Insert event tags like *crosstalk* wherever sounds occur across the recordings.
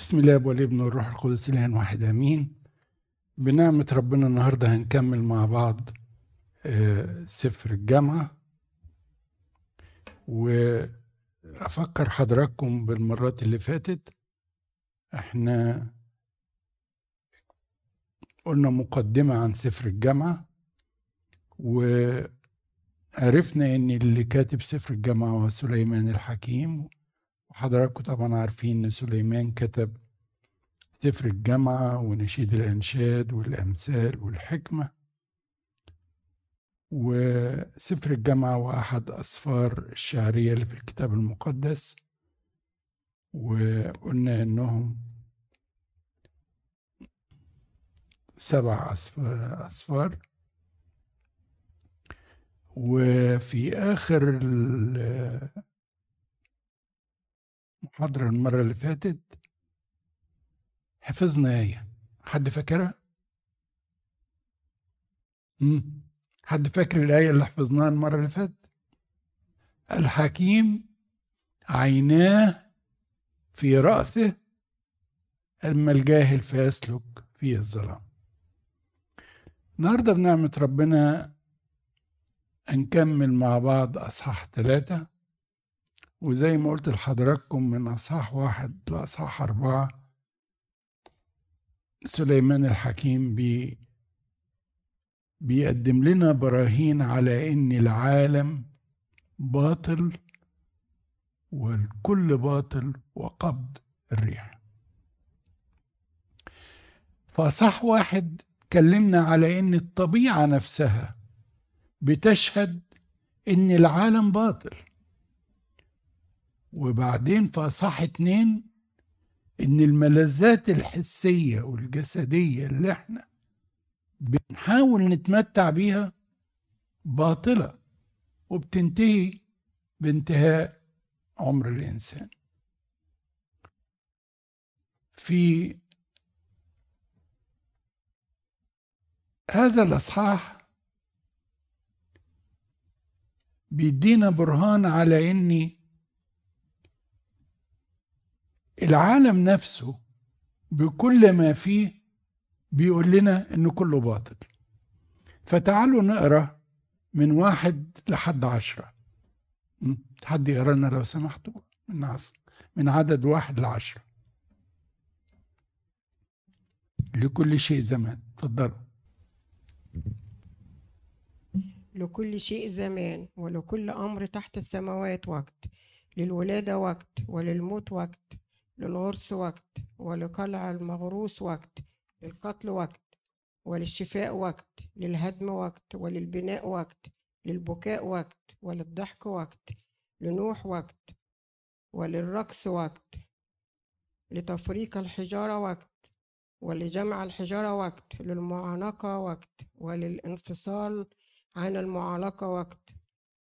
بسم الله والابن والروح القدس الان واحد آمين. بنعمة ربنا النهاردة هنكمل مع بعض آه، سفر الجامعة. وأفكر حضراتكم بالمرات اللي فاتت إحنا قلنا مقدمة عن سفر الجامعة وعرفنا إن اللي كاتب سفر الجامعة هو سليمان الحكيم. وحضراتكم طبعا عارفين إن سليمان كتب سفر الجامعة ونشيد الأنشاد والأمثال والحكمة. وسفر الجامعة وأحد أسفار الشعرية اللي في الكتاب المقدس. وقلنا إنهم سبع أسفار وفي آخر المحاضرة المرة اللي فاتت حفظنا آية حد فاكرها؟ مم. حد فاكر الآية اللي حفظناها المرة اللي فاتت؟ الحكيم عيناه في رأسه أما الجاهل فيسلك في الظلام النهاردة بنعمة ربنا هنكمل مع بعض أصحاح ثلاثة وزي ما قلت لحضراتكم من أصحاح واحد لأصحاح أربعة سليمان الحكيم بي بيقدم لنا براهين على إن العالم باطل والكل باطل وقبض الريح. فصح واحد كلمنا على إن الطبيعة نفسها بتشهد إن العالم باطل. وبعدين فصح اتنين إن الملذات الحسية والجسدية اللي إحنا بنحاول نتمتع بيها باطلة وبتنتهي بانتهاء عمر الإنسان. في هذا الإصحاح بيدينا برهان على إني العالم نفسه بكل ما فيه بيقول لنا إن كله باطل. فتعالوا نقرأ من واحد لحد عشرة. حد يقرأ لنا لو سمحتوا؟ من عصر من عدد واحد لعشرة. لكل شيء زمان. تفضلوا لكل شيء زمان ولكل أمر تحت السماوات وقت. للولادة وقت وللموت وقت. للغرس وقت ولقلع المغروس وقت للقتل وقت وللشفاء وقت للهدم وقت وللبناء وقت للبكاء وقت وللضحك وقت لنوح وقت وللرقص وقت لتفريق الحجارة وقت ولجمع الحجارة وقت للمعانقة وقت وللانفصال عن المعانقة وقت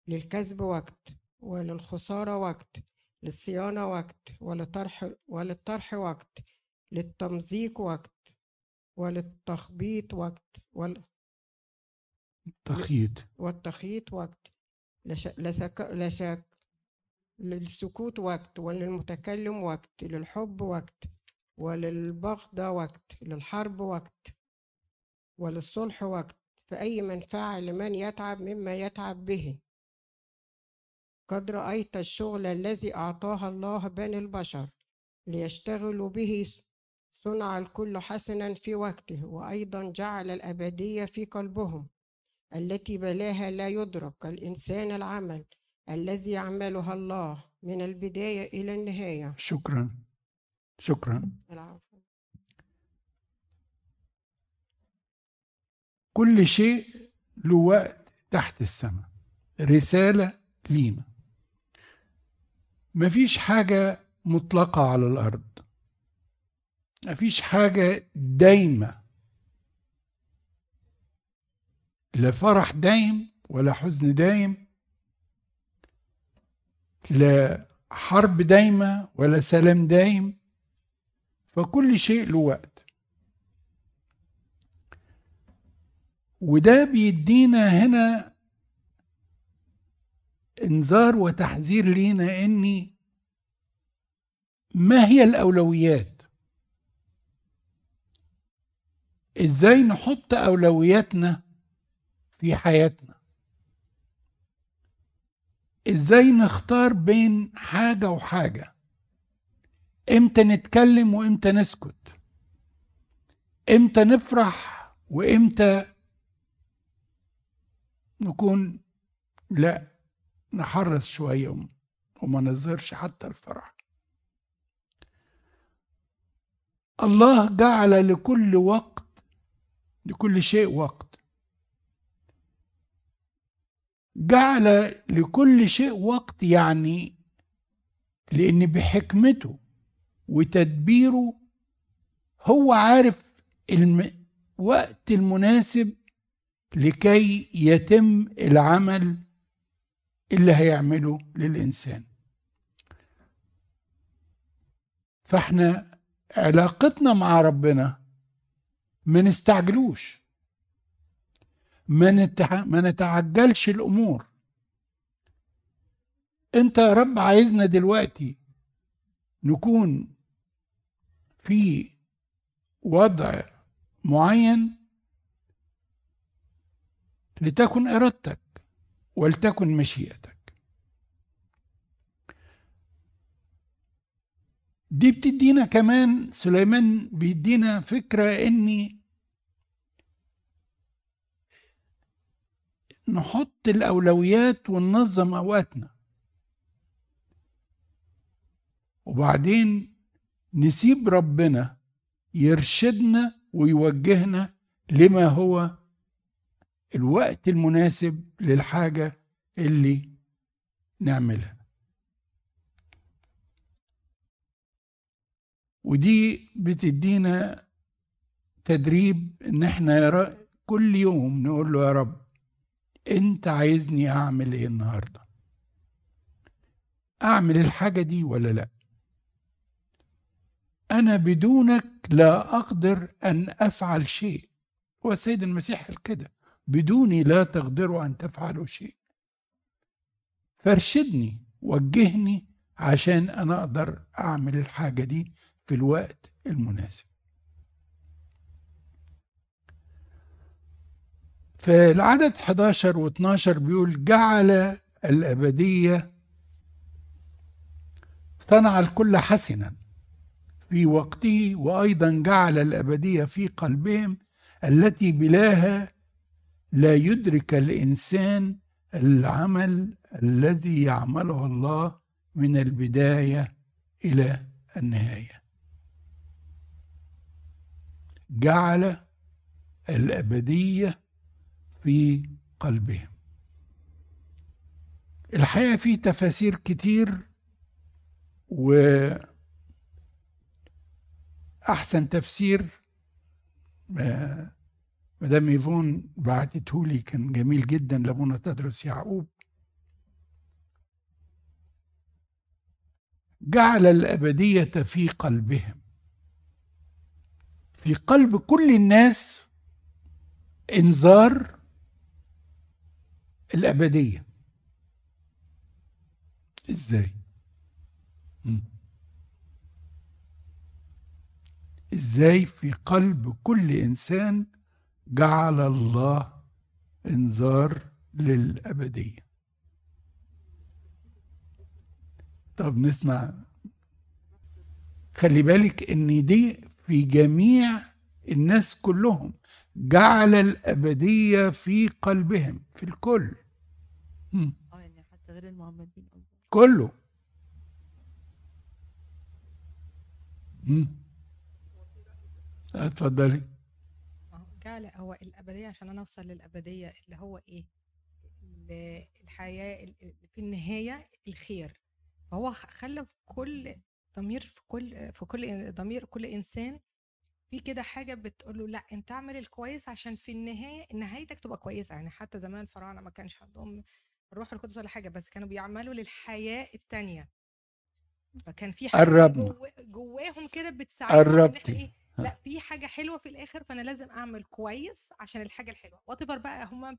للكذب وقت وللخسارة وقت. للصيانة وقت ولطرح وللطرح وقت للتمزيق وقت وللتخبيط وقت وال تخييط والتخييط وقت لش... لسك... لشك... للسكوت وقت وللمتكلم وقت للحب وقت وللبغضة وقت للحرب وقت وللصلح وقت فأي منفعة لمن يتعب مما يتعب به. قد رأيت الشغل الذي أعطاها الله بني البشر ليشتغلوا به صنع الكل حسنا في وقته وأيضا جعل الأبدية في قلبهم التي بلاها لا يدرك الإنسان العمل الذي يعملها الله من البداية إلى النهاية. شكرا. شكرا. العفو. كل شيء له وقت تحت السماء. رسالة لينا. مفيش حاجة مطلقة على الأرض. مفيش حاجة دايمة. لا فرح دايم ولا حزن دايم. لا حرب دايمة ولا سلام دايم. فكل شيء له وقت. وده بيدينا هنا انذار وتحذير لينا إني ما هي الأولويات؟ إزاي نحط أولوياتنا في حياتنا؟ إزاي نختار بين حاجة وحاجة؟ إمتى نتكلم وإمتى نسكت؟ إمتى نفرح وإمتى نكون لا؟ نحرص شوية وما نظهرش حتى الفرح. الله جعل لكل وقت لكل شيء وقت. جعل لكل شيء وقت يعني لأن بحكمته وتدبيره هو عارف الوقت المناسب لكي يتم العمل اللي هيعمله للإنسان. فاحنا علاقتنا مع ربنا ما نستعجلوش. ما, نتع... ما نتعجلش الأمور. أنت يا رب عايزنا دلوقتي نكون في وضع معين لتكن إرادتك. ولتكن مشيئتك. دي بتدينا كمان سليمان بيدينا فكرة إني نحط الأولويات وننظم أوقاتنا. وبعدين نسيب ربنا يرشدنا ويوجهنا لما هو الوقت المناسب للحاجة اللي نعملها. ودي بتدينا تدريب إن إحنا كل يوم نقول له يا رب أنت عايزني أعمل إيه النهارده؟ أعمل الحاجة دي ولا لأ؟ أنا بدونك لا أقدر أن أفعل شيء. هو السيد المسيح قال كده. بدوني لا تقدروا أن تفعلوا شيء. فارشدني وجهني عشان أنا أقدر أعمل الحاجة دي في الوقت المناسب. في العدد 11 و12 بيقول جعل الأبدية صنع الكل حسنا في وقته وأيضا جعل الأبدية في قلبهم التي بلاها لا يدرك الإنسان العمل الذي يعمله الله من البداية إلى النهاية. جعل الأبدية في قلبهم الحقيقة في تفاسير كتير و أحسن تفسير آه، مدام إيفون بعتته لي كان جميل جدا لابونا تدرس يعقوب. جعل الأبدية في قلبهم. في قلب كل الناس إنذار الأبدية. إزاي؟ إزاي في قلب كل إنسان جعل الله انذار للأبدية. طب نسمع. خلي بالك إن دي في جميع الناس كلهم جعل الأبدية في قلبهم في الكل. آه يعني حتى غير المعمدين كله. اتفضلي. جعل هو الأبدية عشان أنا أوصل للأبدية اللي هو إيه؟ الحياة في النهاية الخير. فهو خلى في كل ضمير في كل في كل ضمير كل إنسان في كده حاجة بتقول له لأ أنت اعمل الكويس عشان في النهاية نهايتك تبقى كويسة. يعني حتى زمان الفراعنة ما كانش عندهم الروح القدس ولا حاجة بس كانوا بيعملوا للحياة التانية. فكان في حاجة قربنا جواهم كده بتساعدهم قربتي لأ في حاجة حلوة في الآخر فأنا لازم أعمل كويس عشان الحاجة الحلوة. وات بقى هم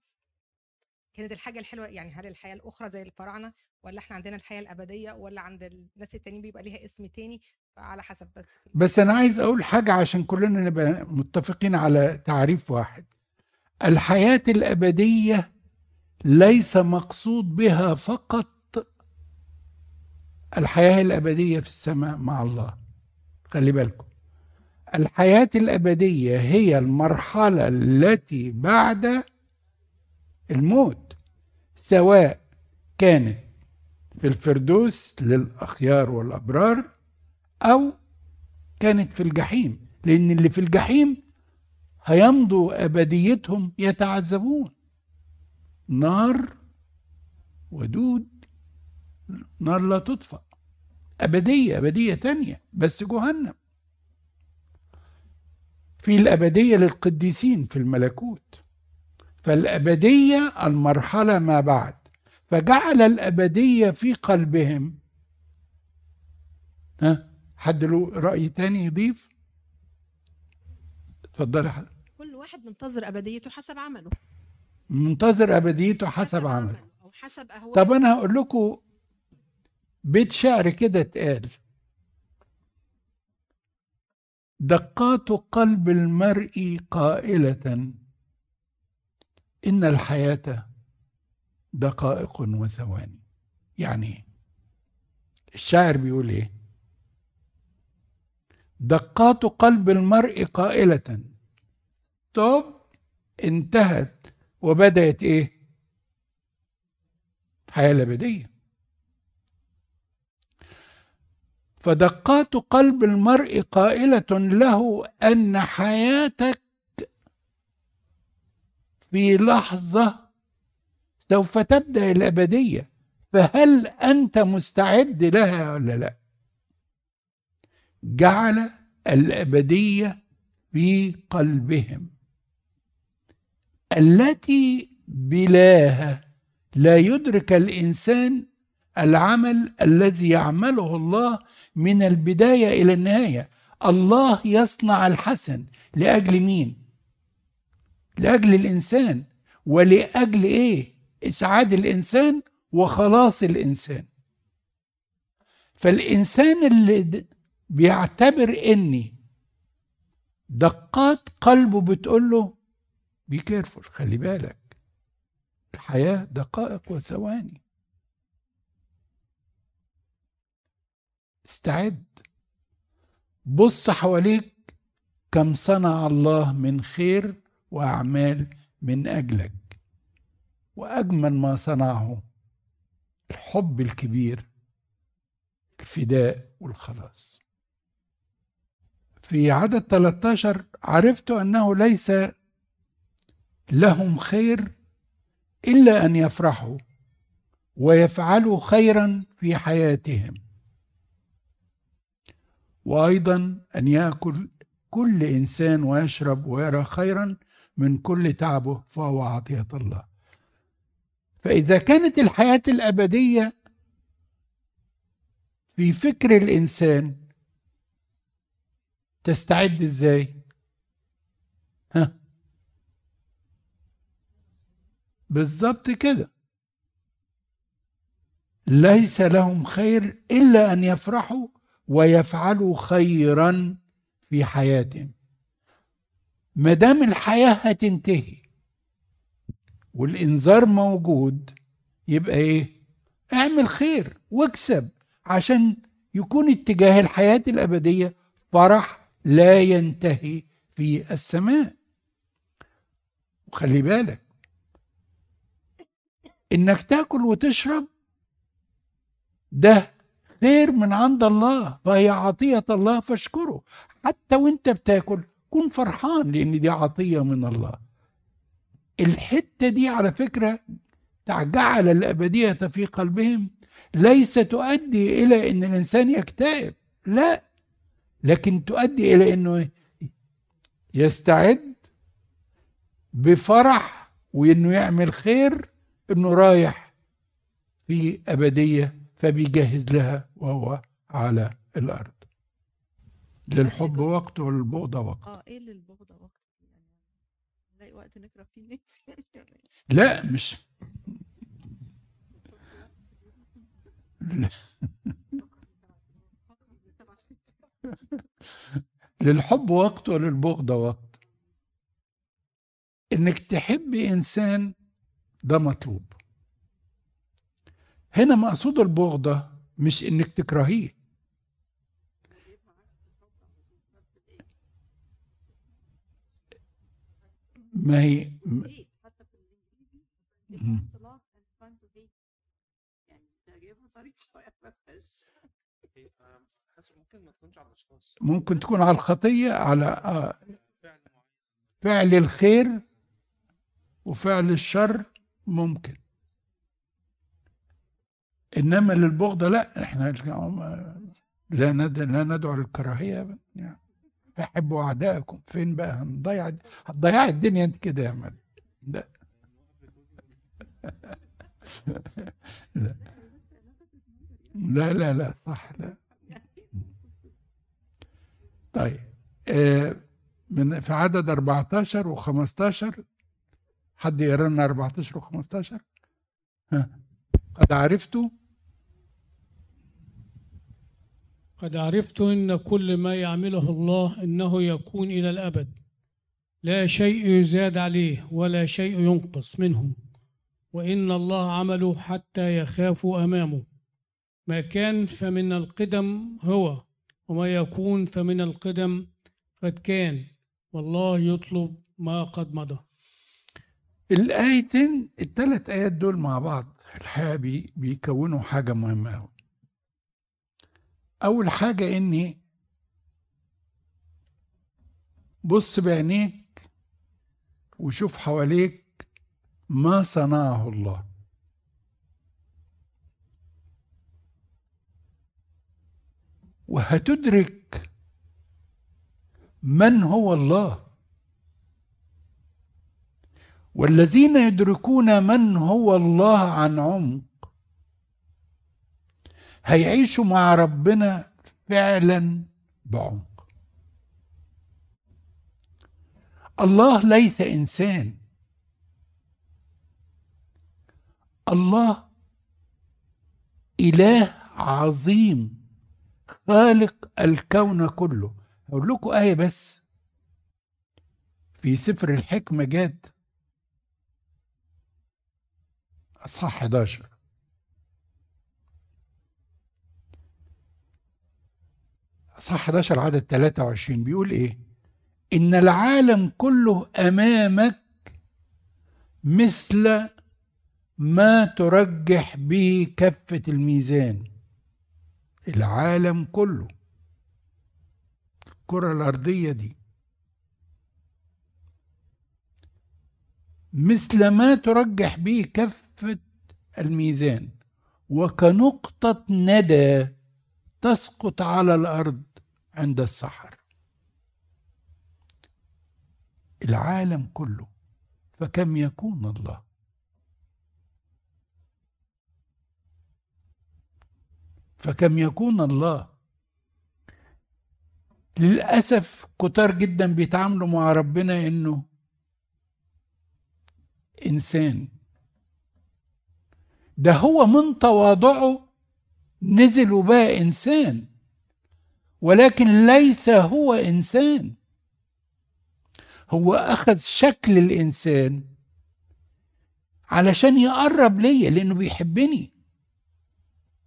كانت الحاجة الحلوة يعني هل الحياة الأخرى زي الفراعنة ولا إحنا عندنا الحياة الأبدية ولا عند الناس التانيين بيبقى ليها اسم تاني؟ على حسب بس. بس أنا عايز أقول حاجة عشان كلنا نبقى متفقين على تعريف واحد. الحياة الأبدية ليس مقصود بها فقط الحياة الأبدية في السماء مع الله. خلي بالكم. الحياة الأبدية هي المرحلة التي بعد الموت سواء كانت في الفردوس للأخيار والأبرار أو كانت في الجحيم لأن اللي في الجحيم هيمضوا أبديتهم يتعذبون. نار ودود نار لا تطفأ. أبدية أبدية تانية بس جهنم. في الأبدية للقديسين في الملكوت. فالأبدية المرحلة ما بعد. فجعل الأبدية في قلبهم. ها؟ حد له رأي تاني يضيف؟ اتفضلي حد كل واحد منتظر أبديته حسب عمله. منتظر أبديته حسب عمله أو حسب اهواء طب أنا هقول لكم بيت شعر كده اتقال. دقات قلب المرء قائلة. إن الحياة دقائق وثواني. يعني؟ الشاعر بيقول إيه؟ دقات قلب المرء قائلة. طب انتهت وبدأت إيه؟ الحياة الأبدية فدقات قلب المرء قائلة له أن حياتك في لحظة سوف تبدأ الأبدية فهل أنت مستعد لها ولا لا؟ جعل الأبدية في قلبهم. التي بلاها لا يدرك الإنسان العمل الذي يعمله الله من البداية إلى النهاية. الله يصنع الحسن لأجل مين؟ لأجل الإنسان. ولأجل إيه؟ إسعاد الإنسان وخلاص الإنسان. فالإنسان اللي بيعتبر إني دقات قلبه بتقول له be careful خلي بالك. الحياة دقائق وثواني. استعد. بص حواليك كم صنع الله من خير وأعمال من أجلك. وأجمل ما صنعه الحب الكبير الفداء والخلاص. في عدد 13 عرفت أنه ليس لهم خير إلا أن يفرحوا ويفعلوا خيرا في حياتهم. وأيضا أن يأكل كل إنسان ويشرب ويرى خيرا من كل تعبه فهو عطية الله. فإذا كانت الحياة الأبدية في فكر الإنسان تستعد إزاي؟ ها؟ بالظبط كده. ليس لهم خير إلا أن يفرحوا ويفعلوا خيرا في حياتهم ما دام الحياة هتنتهي والإنذار موجود يبقى إيه؟ اعمل خير واكسب عشان يكون اتجاه الحياة الأبدية فرح لا ينتهي في السماء وخلي بالك إنك تاكل وتشرب ده خير من عند الله فهي عطية الله فاشكره. حتى وانت بتاكل كن فرحان لأن دي عطية من الله. الحتة دي على فكرة جعل الأبدية في قلبهم. ليس تؤدي إلى أن الإنسان يكتئب لا. لكن تؤدي إلى أنه يستعد بفرح وأنه يعمل خير أنه رايح في أبدية فبيجهز لها وهو على الأرض. للحب وقت وللبغضة وقت. آه إيه اللي البغضة وقت؟ يعني نلاقي وقت نكره فيه الناس *laughs* لا مش. لا. للحب وقت وللبغضة وقت. إنك تحب إنسان ده مطلوب. هنا مقصود البغضة مش إنك تكرهيه. ما هي ممكن تكون على الخطية على آه، فعل الخير وفعل الشر ممكن. إنما للبغضة لا إحنا لا لا ندعو للكراهية أبداً. يعني. أحبوا أعدائكم. فين بقى؟ هنضيع هتضيع الدنيا أنت كده يا مريم. لا. *laughs* لا. لا لا لا صح لا. طيب آه، من في عدد 14 و15 حد يقرأ لنا 14 و15 ها. قد عرفتوا؟ قد عرفت إن كل ما يعمله الله إنه يكون إلى الأبد. لا شيء يزاد عليه ولا شيء ينقص منه وإن الله عمله حتى يخافوا أمامه. ما كان فمن القدم هو وما يكون فمن القدم قد كان. والله يطلب ما قد مضى. الآيتين الثلاث آيات دول مع بعض الحقيقة بي- بيكونوا حاجة مهمة أوي. أول حاجة إني بص بعينيك وشوف حواليك ما صنعه الله. وهتدرك من هو الله. والذين يدركون من هو الله عن عمق هيعيشوا مع ربنا فعلا بعمق. الله ليس إنسان. الله إله عظيم خالق الكون كله. أقول لكم آية بس. في سفر الحكمة جات أصحاح 11 اصحاح 11 عدد 23 بيقول إيه؟ إن العالم كله أمامك مثل ما ترجح به كفة الميزان. العالم كله. الكرة الأرضية دي. مثل ما ترجح به كفة الميزان. وكنقطة ندى تسقط على الأرض عند السحر. العالم كله فكم يكون الله؟ فكم يكون الله؟ للأسف كتار جدا بيتعاملوا مع ربنا إنه إنسان. ده هو من تواضعه نزل وبقى إنسان. ولكن ليس هو إنسان. هو أخذ شكل الإنسان علشان يقرب ليا لأنه بيحبني.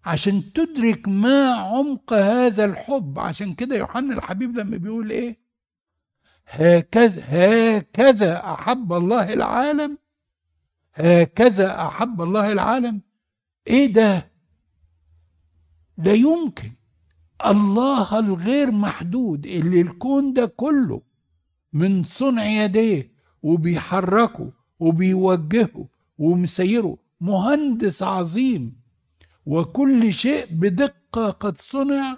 عشان تدرك ما عمق هذا الحب. عشان كده يوحنا الحبيب لما بيقول إيه؟ هكذا هكذا أحب الله العالم. هكذا أحب الله العالم. إيه ده؟ لا يمكن. الله الغير محدود اللي الكون ده كله من صنع يديه وبيحركه وبيوجهه ومسيره. مهندس عظيم. وكل شيء بدقة قد صنع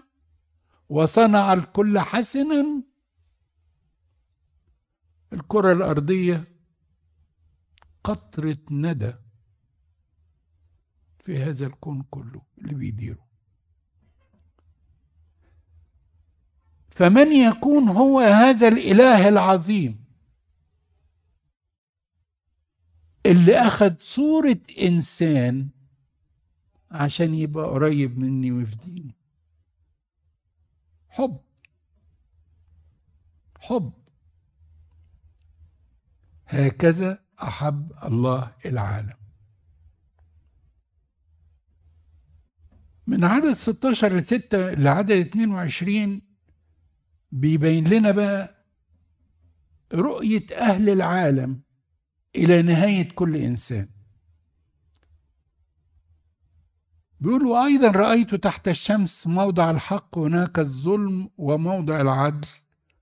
وصنع الكل حسنا. الكرة الأرضية قطرة ندى في هذا الكون كله اللي بيديره. فمن يكون هو هذا الإله العظيم اللي أخذ صورة إنسان عشان يبقى قريب مني ويفديني. حب. حب. هكذا أحب الله العالم. من عدد 16 ل 6 لعدد 22 بيبين لنا بقى رؤية أهل العالم إلى نهاية كل إنسان. بيقول وأيضا رأيت تحت الشمس موضع الحق هناك الظلم وموضع العدل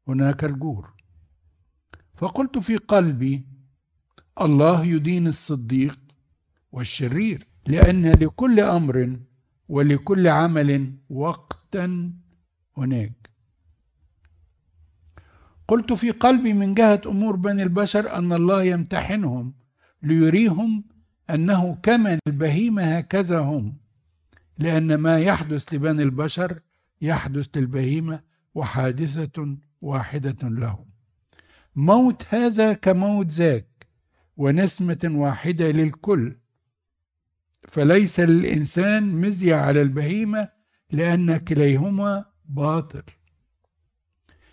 هناك الجور. فقلت في قلبي الله يدين الصديق والشرير لأن لكل أمر ولكل عمل وقتا هناك. قلت في قلبي من جهة أمور بني البشر أن الله يمتحنهم ليريهم أنه كما البهيمة هكذا هم لأن ما يحدث لبني البشر يحدث للبهيمة وحادثة واحدة لهم. موت هذا كموت ذاك ونسمة واحدة للكل فليس للإنسان مزية على البهيمة لأن كليهما باطل.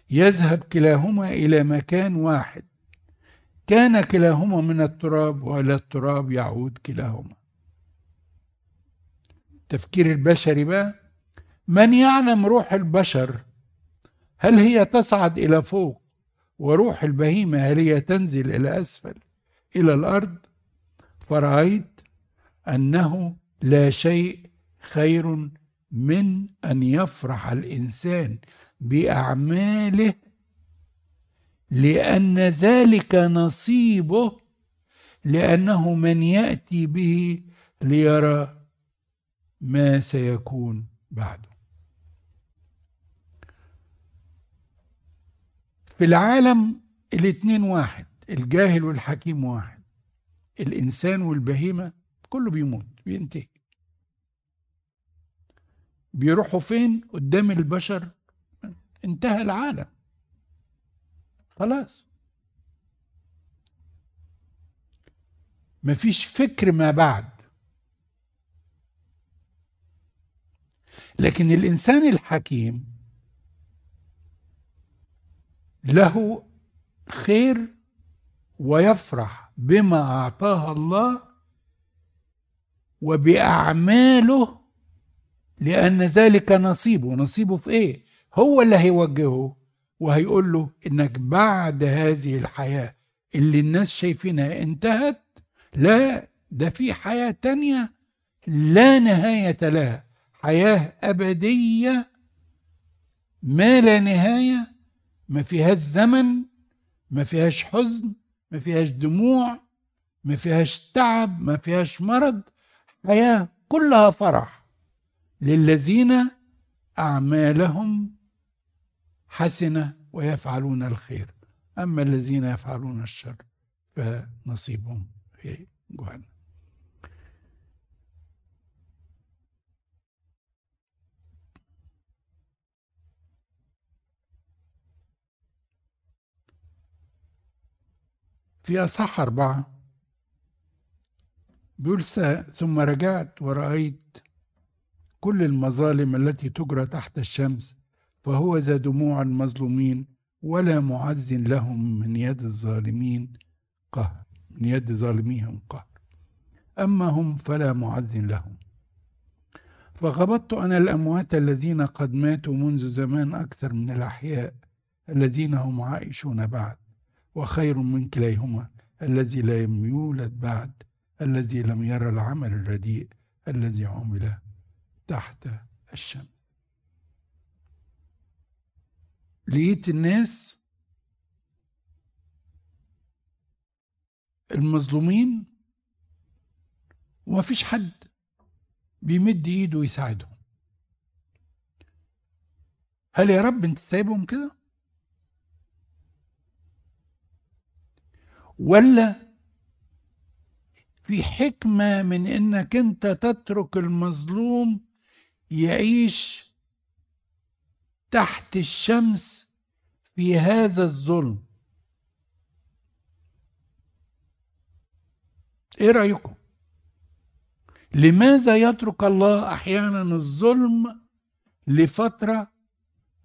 يذهب كلاهما إلى مكان واحد. كان كلاهما من التراب وإلى التراب يعود كلاهما. التفكير البشري بقى من يعلم روح البشر؟ هل هي تصعد إلى فوق وروح البهيمة هل هي تنزل إلى أسفل؟ إلى الأرض؟ فرأيت أنه لا شيء خير من أن يفرح الإنسان بأعماله لأن ذلك نصيبه لأنه من يأتي به ليرى ما سيكون بعده. في العالم الاتنين واحد الجاهل والحكيم واحد الإنسان والبهيمة كله بيموت بينتهي. بيروحوا فين؟ قدام البشر انتهى العالم. خلاص. مفيش فكر ما بعد. لكن الإنسان الحكيم له خير ويفرح بما أعطاه الله وبأعماله لأن ذلك نصيبه. نصيبه في إيه؟ هو اللي هيوجهه وهيقول له إنك بعد هذه الحياة اللي الناس شايفينها انتهت لا ده في حياة تانية لا نهاية لها. حياة أبدية ما لا نهاية ما فيهاش زمن ما فيهاش حزن ما فيهاش دموع ما فيهاش تعب ما فيهاش مرض. حياة كلها فرح للذين أعمالهم حسنة ويفعلون الخير. أما الذين يفعلون الشر فنصيبهم في جهنم. في أصح أربعة بيقول ثم رجعت ورأيت كل المظالم التي تجرى تحت الشمس فهو ذا دموع المظلومين ولا معز لهم من يد الظالمين قهر من يد ظالميهم قهر. أما هم فلا معز لهم. فغبطت أنا الأموات الذين قد ماتوا منذ زمان أكثر من الأحياء الذين هم عائشون بعد وخير من كليهما الذي لم يولد بعد الذي لم يرى العمل الرديء الذي عمل تحت الشمس. لقيت الناس المظلومين وما فيش حد بيمد ايده يساعدهم هل يا رب انت سايبهم كده؟ ولا في حكمة من إنك أنت تترك المظلوم يعيش تحت الشمس في هذا الظلم. إيه رأيكم؟ لماذا يترك الله أحيانا الظلم لفترة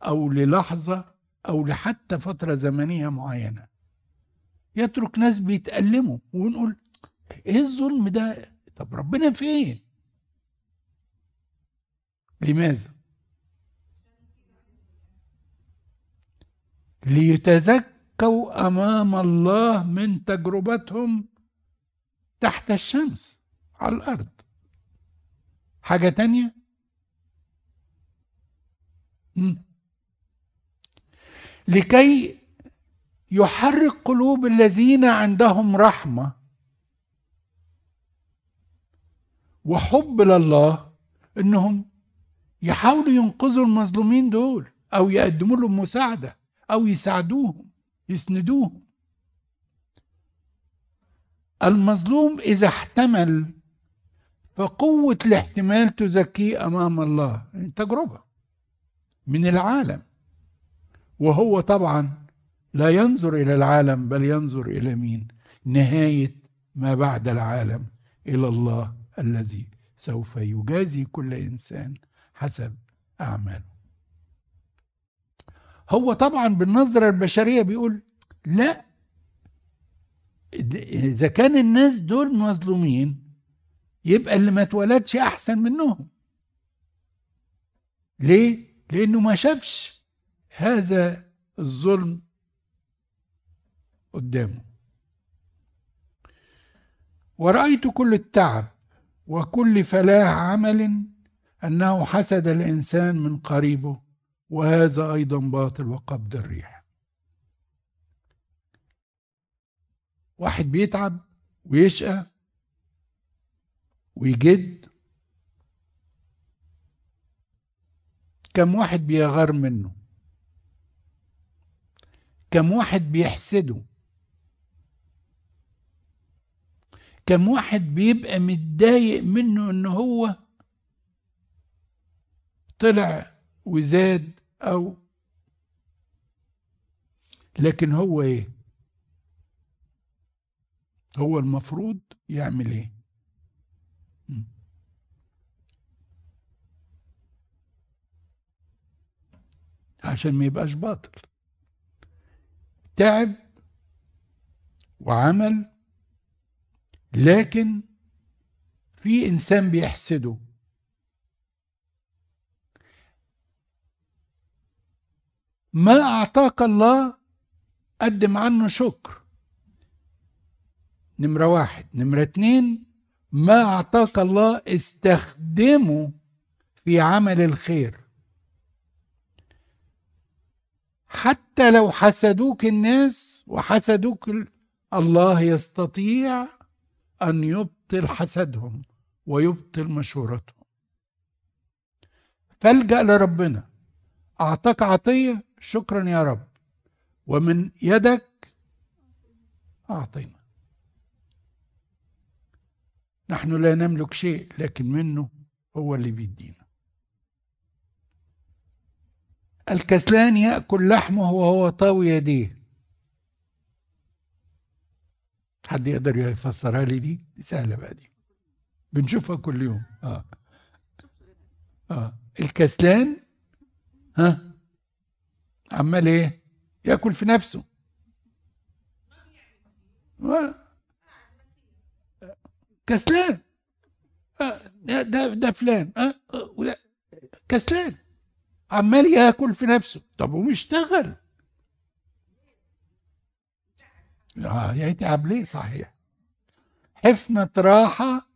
أو للحظة أو لحتى فترة زمنية معينة؟ يترك ناس بيتألموا ونقول إيه الظلم ده؟ طب ربنا فين؟ لماذا؟ ليتزكوا أمام الله من تجربتهم تحت الشمس على الأرض. حاجة تانية؟ مم. لكي يحرك قلوب الذين عندهم رحمة وحب لله إنهم يحاولوا ينقذوا المظلومين دول أو يقدموا لهم مساعدة. أو يساعدوهم يسندوهم. المظلوم إذا احتمل فقوة الاحتمال تزكيه أمام الله. تجربة من العالم. وهو طبعا لا ينظر إلى العالم بل ينظر إلى مين؟ نهاية ما بعد العالم إلى الله الذي سوف يجازي كل إنسان حسب أعماله. هو طبعا بالنظرة البشرية بيقول لا. إذا كان الناس دول مظلومين يبقى اللي ما اتولدش أحسن منهم. ليه؟ لأنه ما شافش هذا الظلم قدامه. ورأيت كل التعب وكل فلاح عمل أنه حسد الإنسان من قريبه. وهذا أيضا باطل وقبض الريح. واحد بيتعب ويشقى ويجد. كم واحد بيغار منه. كم واحد بيحسده. كم واحد بيبقى متضايق منه إن هو طلع وزاد أو. لكن هو إيه؟ هو المفروض يعمل م. عشان ما يبقاش باطل. تعب وعمل لكن في إنسان بيحسده. ما أعطاك الله قدم عنه شكر. نمرة واحد. نمرة اتنين ما أعطاك الله استخدمه في عمل الخير. حتى لو حسدوك الناس وحسدوك الله يستطيع أن يبطل حسدهم ويبطل مشورتهم. فالجأ لربنا. أعطاك عطية شكرا يا رب. ومن يدك أعطينا. نحن لا نملك شيء لكن منه هو اللي بيدينا. الكسلان يأكل لحمه وهو طاوي يديه. حد يقدر يفسرها لي دي سهلة بقى دي. بنشوفها كل يوم. آه. آه. الكسلان ها؟ عمال إيه ياكل في نفسه. كسلان آه. ده ده, فلان. آه. كسلان عمال ياكل في نفسه طب ومشتغل آه يتعب ليه صحيح حفنة راحة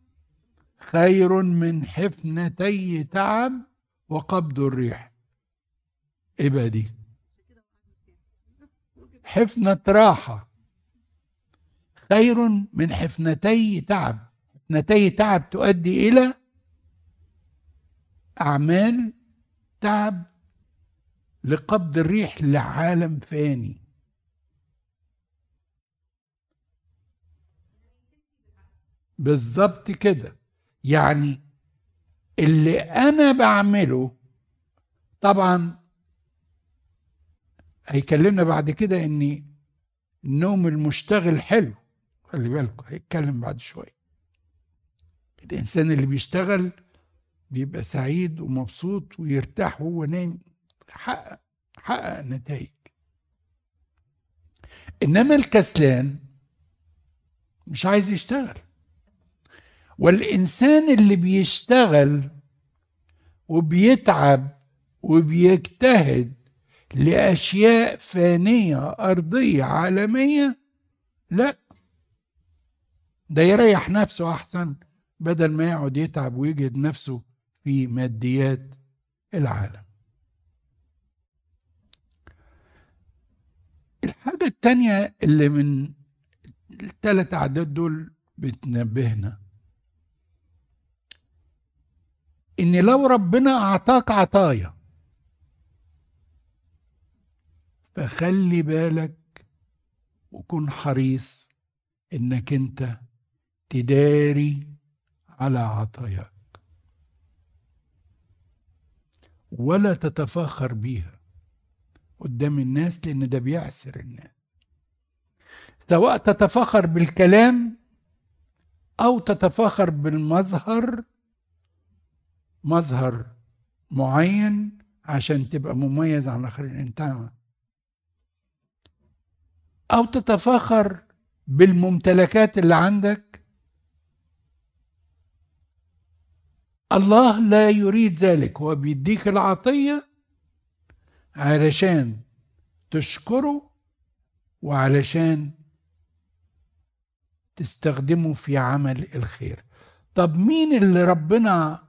خير من حفنتي تعب وقبض الريح إيه بقى دي حفنة راحة. خير من حفنتي تعب. حفنتي تعب تؤدي إلى أعمال تعب لقبض الريح لعالم فاني بالظبط كده. يعني اللي أنا بعمله طبعا هيكلمنا بعد كده إن النوم المشتغل حلو. خلي بالكم هيتكلم بعد شوية. الإنسان اللي بيشتغل بيبقى سعيد ومبسوط ويرتاح وهو نايم حقق حقق نتائج. إنما الكسلان مش عايز يشتغل. والإنسان اللي بيشتغل وبيتعب وبيجتهد لأشياء فانية أرضية عالمية؟ لا. ده يريح نفسه أحسن بدل ما يقعد يتعب ويجهد نفسه في ماديات العالم. الحاجة التانية اللي من الثلاث أعداد دول بتنبهنا إن لو ربنا أعطاك عطايا فخلي بالك وكن حريص إنك أنت تداري على عطاياك. ولا تتفاخر بيها قدام الناس لأن ده بيعسر الناس. سواء تتفاخر بالكلام أو تتفاخر بالمظهر مظهر معين عشان تبقى مميز عن الاخرين أنت أو تتفاخر بالممتلكات اللي عندك. الله لا يريد ذلك هو بيديك العطية علشان تشكره وعلشان تستخدمه في عمل الخير. طب مين اللي ربنا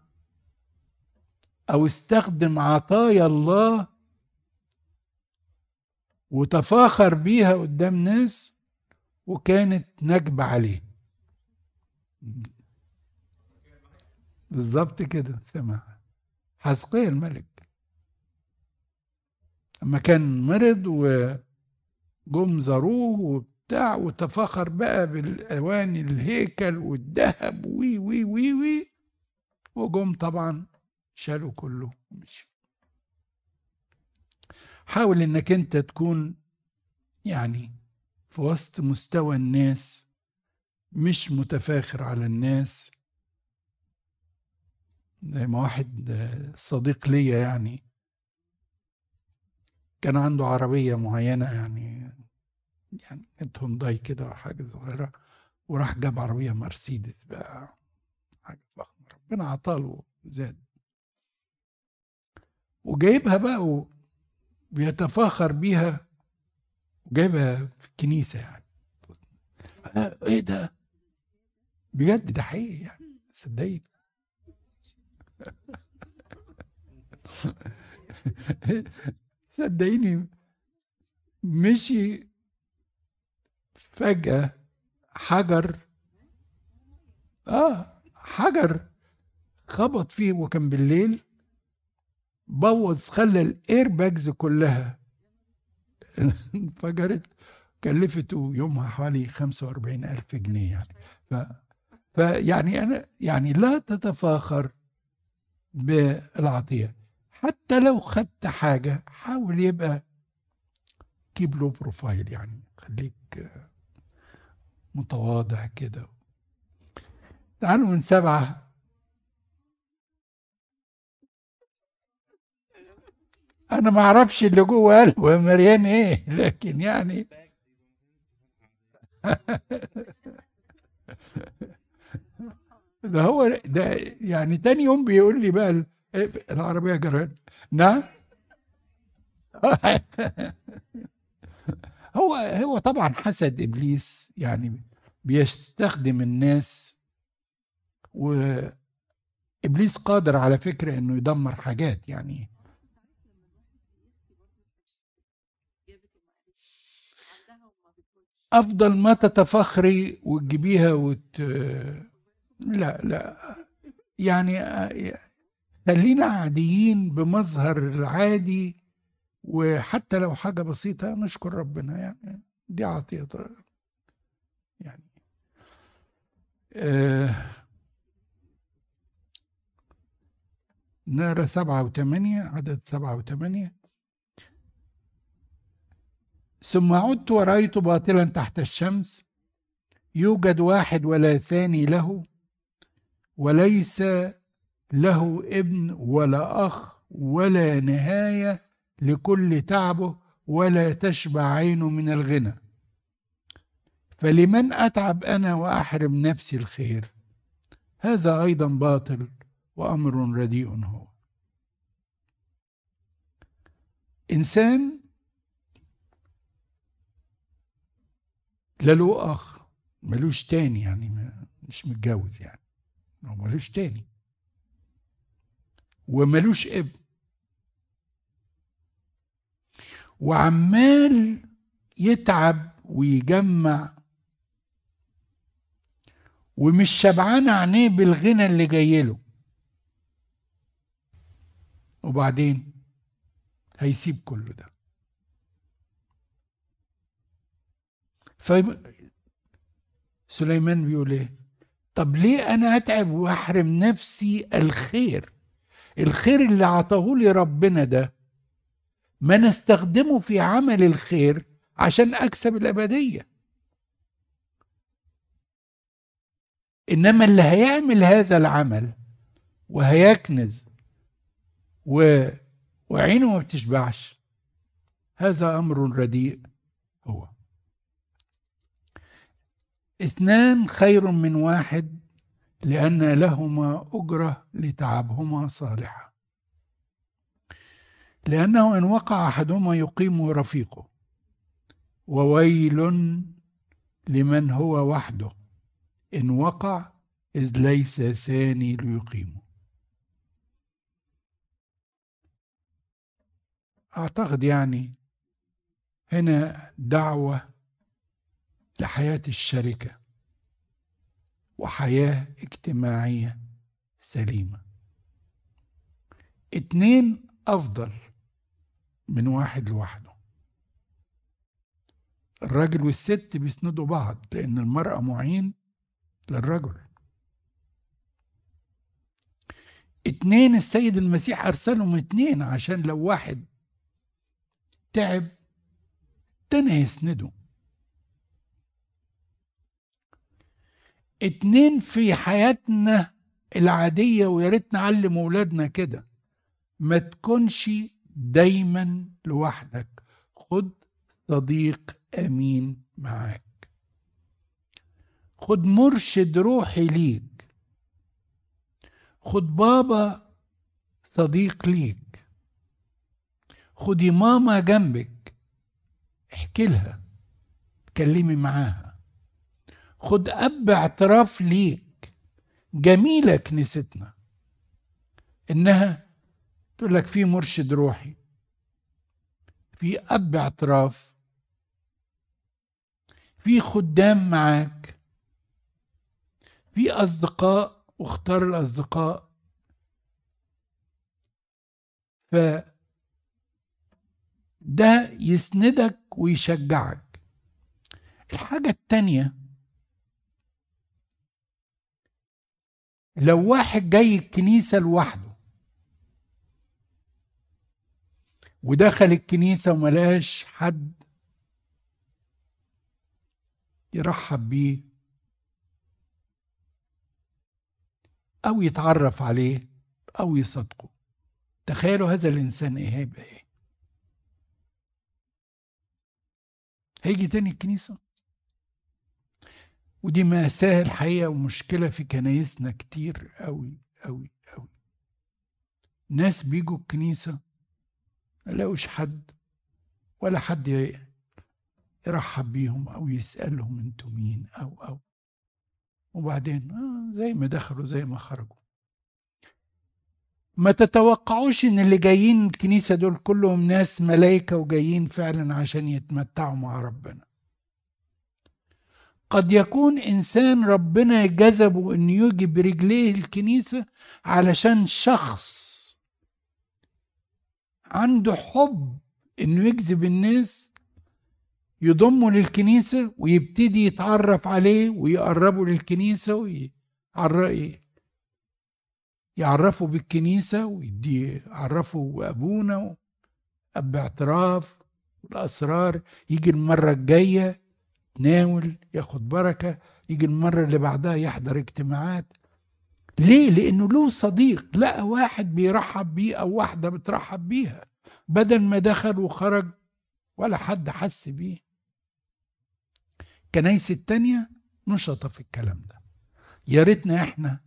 أو استخدم عطايا الله وتفاخر بيها قدام ناس وكانت نكبة عليه. بالظبط كده سمع حزقيا الملك. اما كان مرض وجم زاروه وبتاع وتفاخر بقى بالاواني الهيكل والذهب وي وي وي وي وجم طبعا شالوا كله ومشي حاول إنك أنت تكون يعني في وسط مستوى الناس مش متفاخر على الناس. زي ما واحد صديق ليا يعني كان عنده عربية معينة يعني يعني كانت هونداي كده حاجة صغيرة وراح جاب عربية مرسيدس بقى حاجة فخمة ربنا عطاله زاد وجايبها بقى وبيتفاخر بيها وجايبها في الكنيسة يعني. آه إيه ده؟ بجد ده حقيقي يعني صدقني صدقيني مشي فجأة حجر آه حجر خبط فيه وكان بالليل بوظ خلى ال airbags كلها. انفجرت كلفته يومها حوالي 45 ألف جنيه يعني. ف... فيعني أنا يعني لا تتفاخر بالعطية. حتى لو خدت حاجة حاول يبقى keep low profile يعني. خليك متواضع كده. تعالوا من سبعة. أنا ما أعرفش اللي جوه قلبه يا مريان إيه لكن يعني. ده هو ده يعني تاني يوم بيقول لي بقى العربية جران نعم؟ *laughs* هو هو طبعا حسد إبليس يعني بيستخدم الناس وإبليس قادر على فكرة إنه يدمر حاجات يعني. أفضل ما تتفخري وتجيبيها وت لا لا يعني خلينا عاديين بمظهر العادي وحتى لو حاجة بسيطة نشكر ربنا يعني دي عطية يعني. آه نقرأ سبعة وثمانية عدد سبعة وثمانية ثم عدت ورأيت باطلا تحت الشمس يوجد واحد ولا ثاني له وليس له ابن ولا أخ ولا نهاية لكل تعبه ولا تشبع عينه من الغنى. فلمن أتعب أنا وأحرم نفسي الخير؟ هذا أيضا باطل وأمر رديء هو. إنسان لا له أخ ملوش تاني يعني مش متجوز يعني. هو ملوش تاني. وملوش ابن. وعمال يتعب ويجمع. ومش شبعان عينيه بالغنى اللي جاي له. وبعدين هيسيب كل ده. سليمان بيقول إيه؟ طب ليه أنا أتعب وأحرم نفسي الخير؟ الخير اللي عطاه لي ربنا ده ما نستخدمه في عمل الخير عشان أكسب الأبدية. إنما اللي هيعمل هذا العمل وهيكنز و... وعينه ما بتشبعش هذا أمر رديء هو. اثنان خير من واحد لأن لهما أجرة لتعبهما صالحة. لأنه إن وقع أحدهما يقيم رفيقه وويل لمن هو وحده إن وقع إذ ليس ثاني ليقيمه. أعتقد يعني هنا دعوة لحياة الشركة وحياة اجتماعية سليمة. اتنين أفضل من واحد لوحده. الراجل والست بيسندوا بعض لأن المرأة معين للرجل. اتنين السيد المسيح أرسلهم اتنين عشان لو واحد تعب التاني يسنده اتنين في حياتنا العادية ويا ريت نعلم ولادنا كده. ما تكونش دايما لوحدك. خد صديق أمين معاك. خد مرشد روحي ليك. خد بابا صديق ليك. خدي ماما جنبك. احكي لها اتكلمي معاها. خد أب اعتراف ليك. جميلة كنيستنا. إنها تقول لك في مرشد روحي. في أب اعتراف. في خدام معاك. في أصدقاء واختار الأصدقاء. ف ده يسندك ويشجعك. الحاجة التانية لو واحد جاي الكنيسة لوحده ودخل الكنيسة وملاش حد يرحب بيه أو يتعرف عليه أو يصدقه. تخيلوا هذا الإنسان إيه؟ هيبقى إيه؟ هيجي تاني الكنيسة؟ ودي مأساة الحقيقة ومشكلة في كنايسنا كتير أوي أوي أوي. ناس بيجوا الكنيسة ما يلاقوش حد ولا حد يرحب بيهم أو يسألهم أنتوا مين أو أو. وبعدين آه زي ما دخلوا زي ما خرجوا. ما تتوقعوش إن اللي جايين الكنيسة دول كلهم ناس ملايكة وجايين فعلا عشان يتمتعوا مع ربنا. قد يكون إنسان ربنا جذبه انه يجي برجليه الكنيسة علشان شخص عنده حب إنه يجذب الناس يضمه للكنيسة ويبتدي يتعرف عليه ويقربه للكنيسة ويعرف يعرفوا بالكنيسة ويدي يعرفوا أبونا أب اعتراف والأسرار يجي المرة الجاية تناول ياخد بركة يجي المرة اللي بعدها يحضر اجتماعات. ليه؟ لأنه له صديق. لقى واحد بيرحب بيه أو واحدة بترحب بيها. بدل ما دخل وخرج ولا حد حس بيه. كنايس التانية نشطة في الكلام ده. يا ريتنا إحنا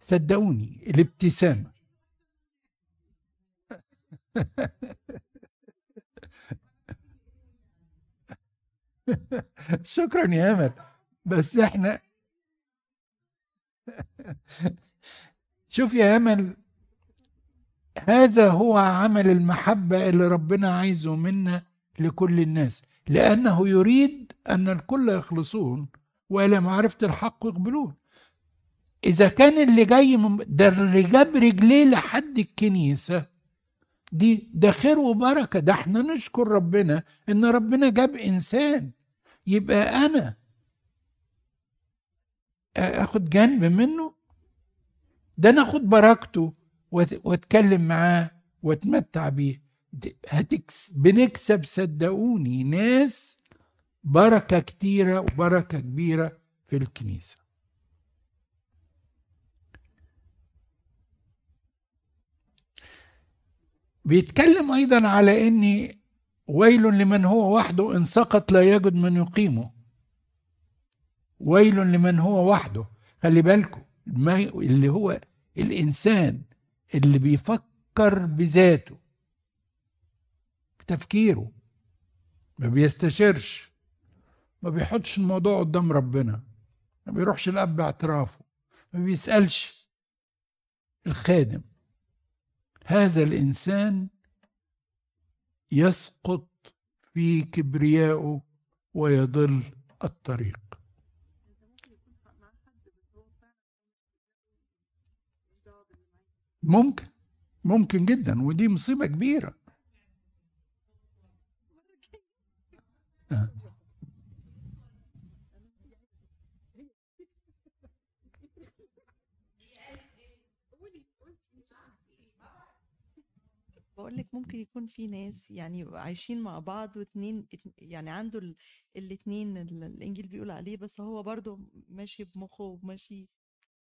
صدقوني الابتسامة. *laughs* *laughs* شكرا يا امل بس إحنا *laughs* شوف يا امل هذا هو عمل المحبة اللي ربنا عايزه منا لكل الناس لأنه يريد أن الكل يخلصون وإلى معرفة الحق يقبلون. إذا كان اللي جاي ده اللي جاب رجليه لحد الكنيسة دي ده خير وبركة ده إحنا نشكر ربنا إن ربنا جاب إنسان. يبقى أنا آخد جنب منه؟ ده أنا أخد بركته وأت- وأتكلم معاه وأتمتع بيه. هتكس بنكسب صدقوني ناس بركة كتيرة وبركة كبيرة في الكنيسة. بيتكلم أيضا على أن ويل لمن هو وحده إن سقط لا يجد من يقيمه. ويل لمن هو وحده. خلي بالكم اللي هو الإنسان اللي بيفكر بذاته بتفكيره ما بيستشرش ما بيحطش الموضوع قدام ربنا ما بيروحش الاب باعترافه ما بيسألش الخادم. هذا الإنسان يسقط في كبريائه ويضل الطريق. ممكن ممكن ممكن جدا ودي مصيبة كبيرة. *laughs* بقول لك ممكن يكون في ناس يعني عايشين مع بعض واتنين ات- يعني عنده ال- الاتنين ال- الإنجيل بيقول عليه بس هو برضه ماشي بمخه وماشي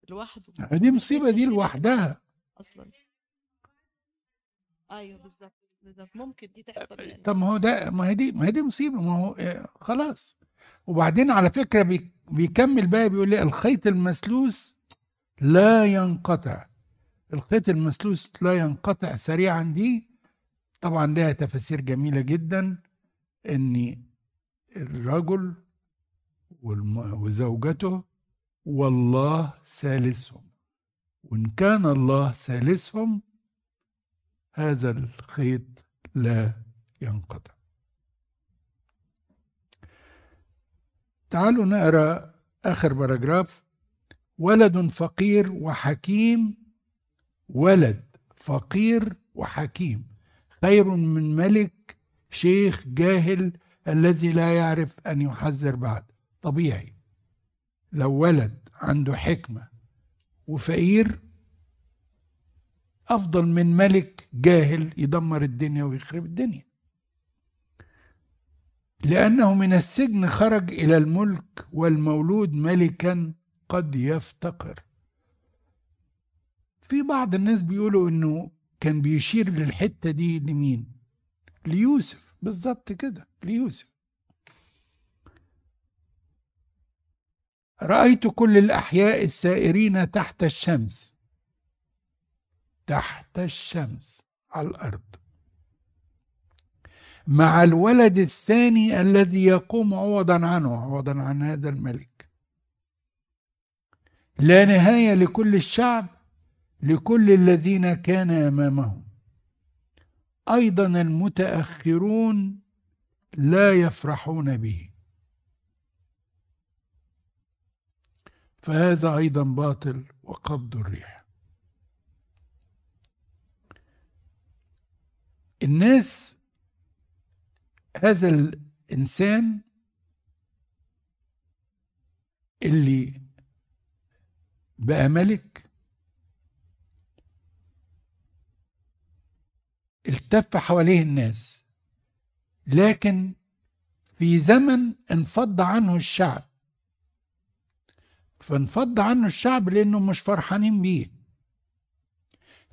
لوحده دي مصيبة دي لوحدها. أصلا. أيوه بالظبط بالظبط ممكن دي تحصل يعني. طب ما هو ده ما هي دي ما هي دي مصيبة ما هو آه، خلاص. وبعدين على فكرة بي- بيكمل بقى بيقول لي الخيط المسلوس لا ينقطع. الخيط المسلوس لا ينقطع سريعا دي. طبعا لها تفاسير جميلة جدا إن الرجل وزوجته والله ثالثهم وإن كان الله ثالثهم هذا الخيط لا ينقطع. تعالوا نقرأ آخر باراجراف. ولد فقير وحكيم ولد فقير وحكيم. خير من ملك شيخ جاهل الذي لا يعرف أن يحذر بعد. طبيعي. لو ولد عنده حكمة وفقير أفضل من ملك جاهل يدمر الدنيا ويخرب الدنيا. لأنه من السجن خرج إلى الملك والمولود ملكا قد يفتقر. في بعض الناس بيقولوا إنه كان بيشير للحتة دي لمين؟ ليوسف. بالظبط كده ليوسف. رأيت كل الأحياء السائرين تحت الشمس. تحت الشمس على الأرض. مع الولد الثاني الذي يقوم عوضا عنه عوضا عن هذا الملك. لا نهاية لكل الشعب لكل الذين كان أمامهم. أيضا المتأخرون لا يفرحون به. فهذا أيضا باطل وقبض الريح. الناس هذا الإنسان اللي بقى ملك التف حواليه الناس. لكن في زمن انفض عنه الشعب. فانفض عنه الشعب لأنه مش فرحانين بيه.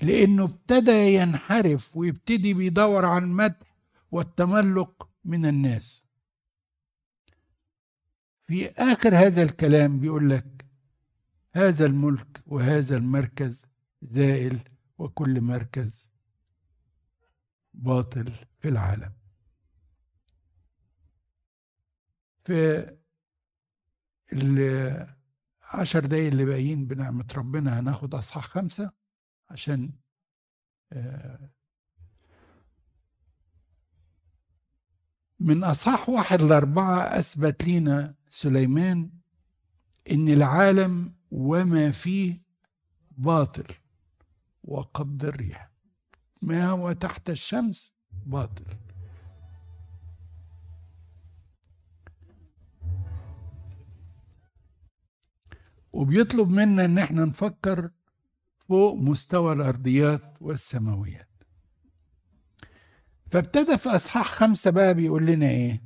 لأنه ابتدى ينحرف ويبتدي بيدور على المدح والتملق من الناس. في آخر هذا الكلام بيقول لك هذا الملك وهذا المركز زائل وكل مركز باطل في العالم. في العشر دقايق اللي باقيين بنعمة ربنا هناخد أصحاح خمسة عشان آه، من أصحاح واحد لأربعة أثبت لنا سليمان إن العالم وما فيه باطل وقبض الريح. ما هو تحت الشمس؟ باطل. وبيطلب منا إن إحنا نفكر فوق مستوى الأرضيات والسماويات. فابتدى في إصحاح خمسة بقى بيقول لنا إيه؟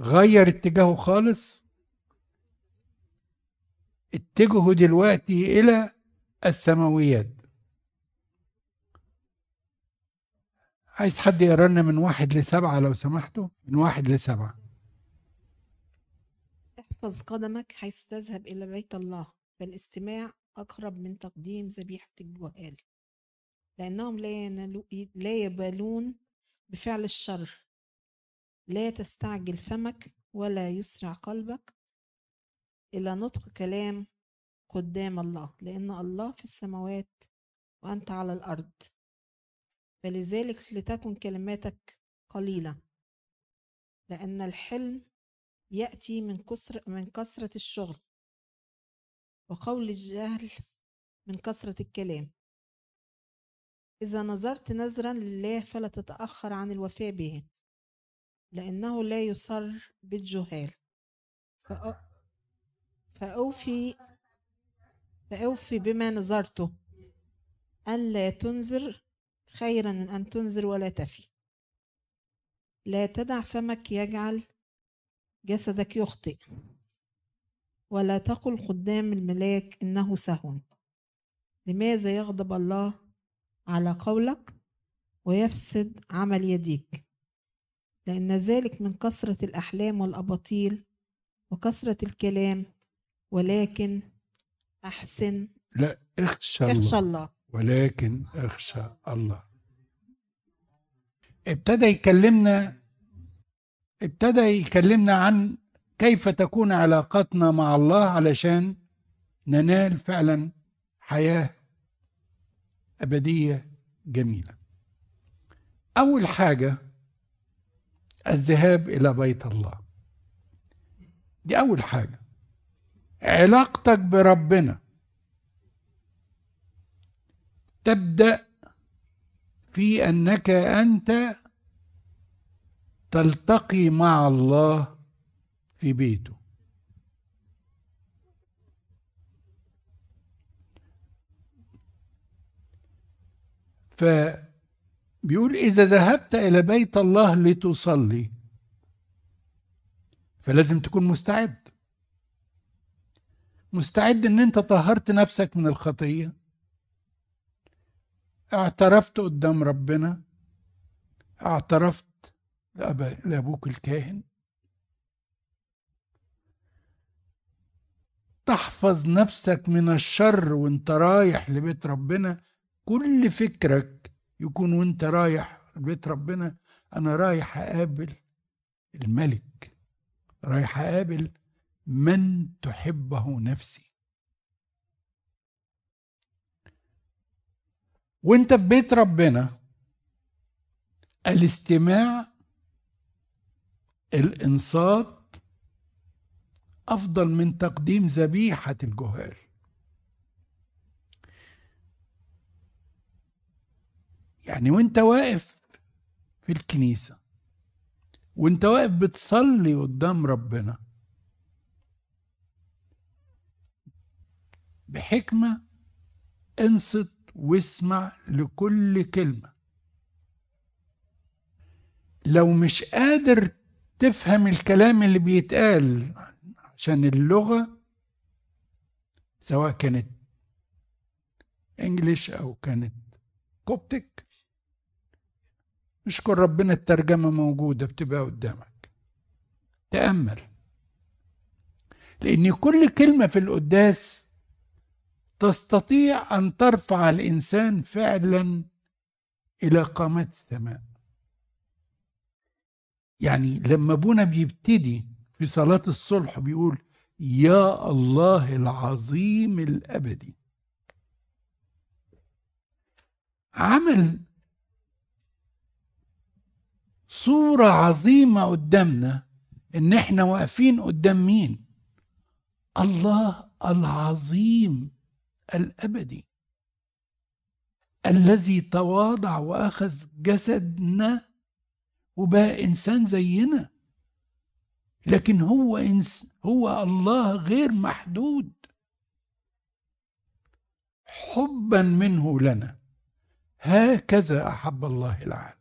غير اتجاهه خالص. اتجهوا دلوقتي إلى السماويات. عايز حد يقرا لنا من واحد لسبعة لو سمحتوا؟ من واحد لسبعة. احفظ قدمك حيث تذهب إلى بيت الله. فالاستماع أقرب من تقديم ذبيحة الجهال لأنهم لا, ينالو لا يبالون بفعل الشر. لا تستعجل فمك ولا يسرع قلبك إلى نطق كلام قدام الله. لأن الله في السماوات وأنت على الأرض. فلذلك لتكن كلماتك قليلة لأن الحلم يأتي من كسر من كثرة الشغل وقول الجهل من كثرة الكلام. إذا نظرت نذرا لله فلا تتأخر عن الوفاء به لأنه لا يصر بالجهال. فأ- فأوفي فأوفي بما نذرته ألا تنذر خيرا من أن تنذر ولا تفي. لا تدع فمك يجعل جسدك يخطئ. ولا تقل قدام الملاك إنه سهو لماذا يغضب الله على قولك ويفسد عمل يديك؟ لأن ذلك من كثرة الأحلام والأباطيل وكثرة الكلام ولكن أحسن لا اخشى الله. اخشى الله. ولكن أخشى الله. ابتدى يكلمنا ابتدى يكلمنا عن كيف تكون علاقتنا مع الله علشان ننال فعلا حياة أبدية جميلة. أول حاجة الذهاب إلى بيت الله. دي أول حاجة. علاقتك بربنا. تبدأ في أنك أنت تلتقي مع الله في بيته. فبيقول إذا ذهبت إلى بيت الله لتصلي فلازم تكون مستعد. مستعد إن أنت طهرت نفسك من الخطية. اعترفت قدام ربنا اعترفت لأبوك الكاهن. تحفظ نفسك من الشر وانت رايح لبيت ربنا. كل فكرك يكون وانت رايح لبيت ربنا. أنا رايح أقابل الملك رايح أقابل من تحبه نفسي. وانت في بيت ربنا الاستماع الانصات أفضل من تقديم ذبيحة الجهال. يعني وانت واقف في الكنيسة وانت واقف بتصلي قدام ربنا بحكمة انصت واسمع لكل كلمة. لو مش قادر تفهم الكلام اللي بيتقال عشان اللغة سواء كانت انجليش أو كانت كوبتك نشكر ربنا الترجمة موجودة بتبقى قدامك. تأمل. لأن كل كلمة في القداس تستطيع أن ترفع الإنسان فعلا إلى قامات السماء يعني لما أبونا بيبتدي في صلاة الصلح بيقول يا الله العظيم الأبدي عمل صورة عظيمة قدامنا إن إحنا واقفين قدام مين؟ الله العظيم الأبدي. الذي تواضع وأخذ جسدنا وبقى إنسان زينا. لكن هو إنس هو الله غير محدود. حبا منه لنا. هكذا أحب الله العالم.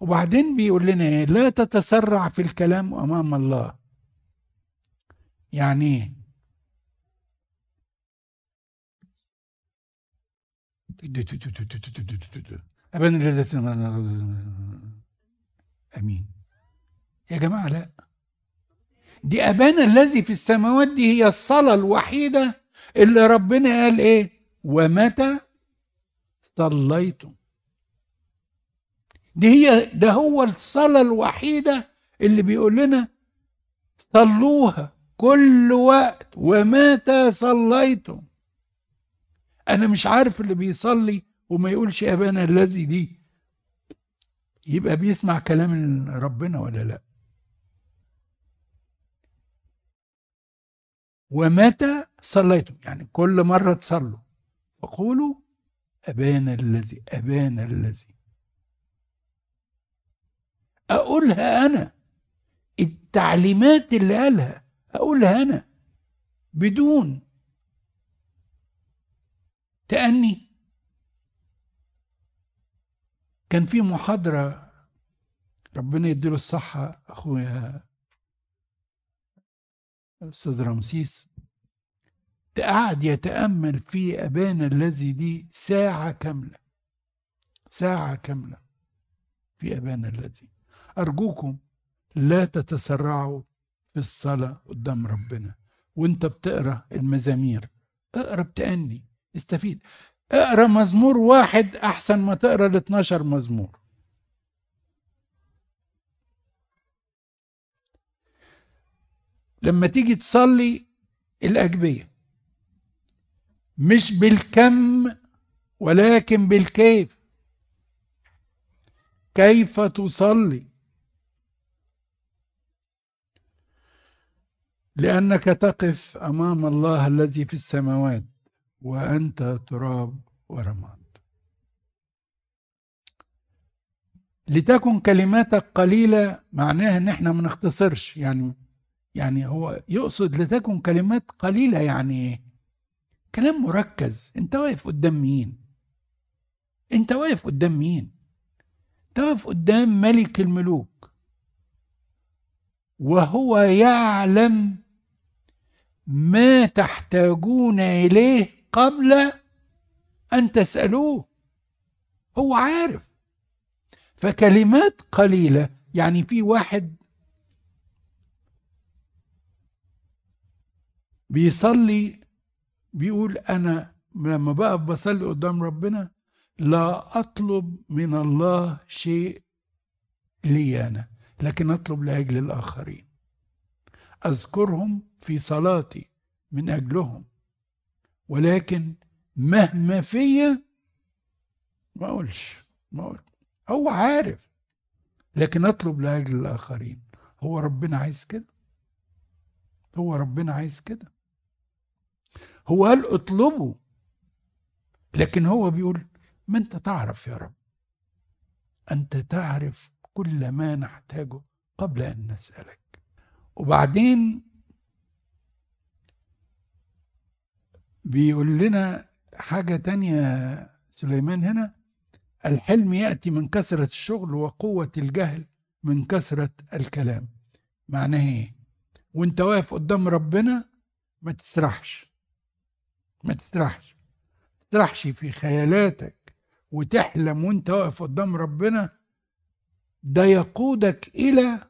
وبعدين بيقول لنا إيه؟ لا تتسرع في الكلام أمام الله. يعني إيه؟ أبان الذي أمين. يا جماعة لا. دي أبانا الذي في السماوات دي هي الصلاة الوحيدة اللي ربنا قال إيه؟ ومتى صليتم. دي هي ده هو الصلاة الوحيدة اللي بيقول لنا صلوها كل وقت ومتى صليتم. أنا مش عارف اللي بيصلي وما يقولش أبانا الذي دي. يبقى بيسمع كلام ربنا ولا لا؟ ومتى صليتم؟ يعني كل مرة تصلوا. فقولوا أبانا الذي أبانا الذي. أقولها أنا. التعليمات اللي قالها أقولها أنا. بدون تأني. كان في محاضرة ربنا يديله الصحة أخويا أستاذ رمسيس. قعد يتأمل في أبانا الذي دي ساعة كاملة ساعة كاملة في أبانا الذي. أرجوكم لا تتسرعوا في الصلاة قدام ربنا. وانت بتقرأ المزامير اقرأ بتأني. استفيد. اقرأ مزمور واحد أحسن ما تقرأ ال 12 مزمور. لما تيجي تصلي الأجبية مش بالكم ولكن بالكيف. كيف تصلي؟ لأنك تقف أمام الله الذي في السماوات. وأنت تراب ورماد لتكن كلماتك قليلة معناها إن إحنا ما نختصرش يعني يعني هو يقصد لتكن كلمات قليلة يعني إيه؟ كلام مركز أنت واقف قدام مين؟ أنت واقف قدام مين؟ أنت واقف قدام ملك الملوك وهو يعلم ما تحتاجون إليه قبل أن تسألوه. هو عارف. فكلمات قليلة يعني في واحد بيصلي بيقول أنا لما بقف بصلي قدام ربنا لا أطلب من الله شيء لي أنا لكن أطلب لأجل الآخرين. أذكرهم في صلاتي من أجلهم. ولكن مهما فيا ما أقولش ما أقول هو عارف لكن أطلب لأجل الآخرين. هو ربنا عايز كده؟ هو ربنا عايز كده؟ هو قال اطلبوا لكن هو بيقول ما أنت تعرف يا رب. أنت تعرف كل ما نحتاجه قبل أن نسألك. وبعدين بيقول لنا حاجة تانية سليمان هنا. الحلم يأتي من كثرة الشغل وقوة الجهل من كثرة الكلام. معناه إيه؟ وأنت واقف قدام ربنا ما تسرحش. ما تسرحش. تسرحش في خيالاتك وتحلم وأنت واقف قدام ربنا. ده يقودك إلى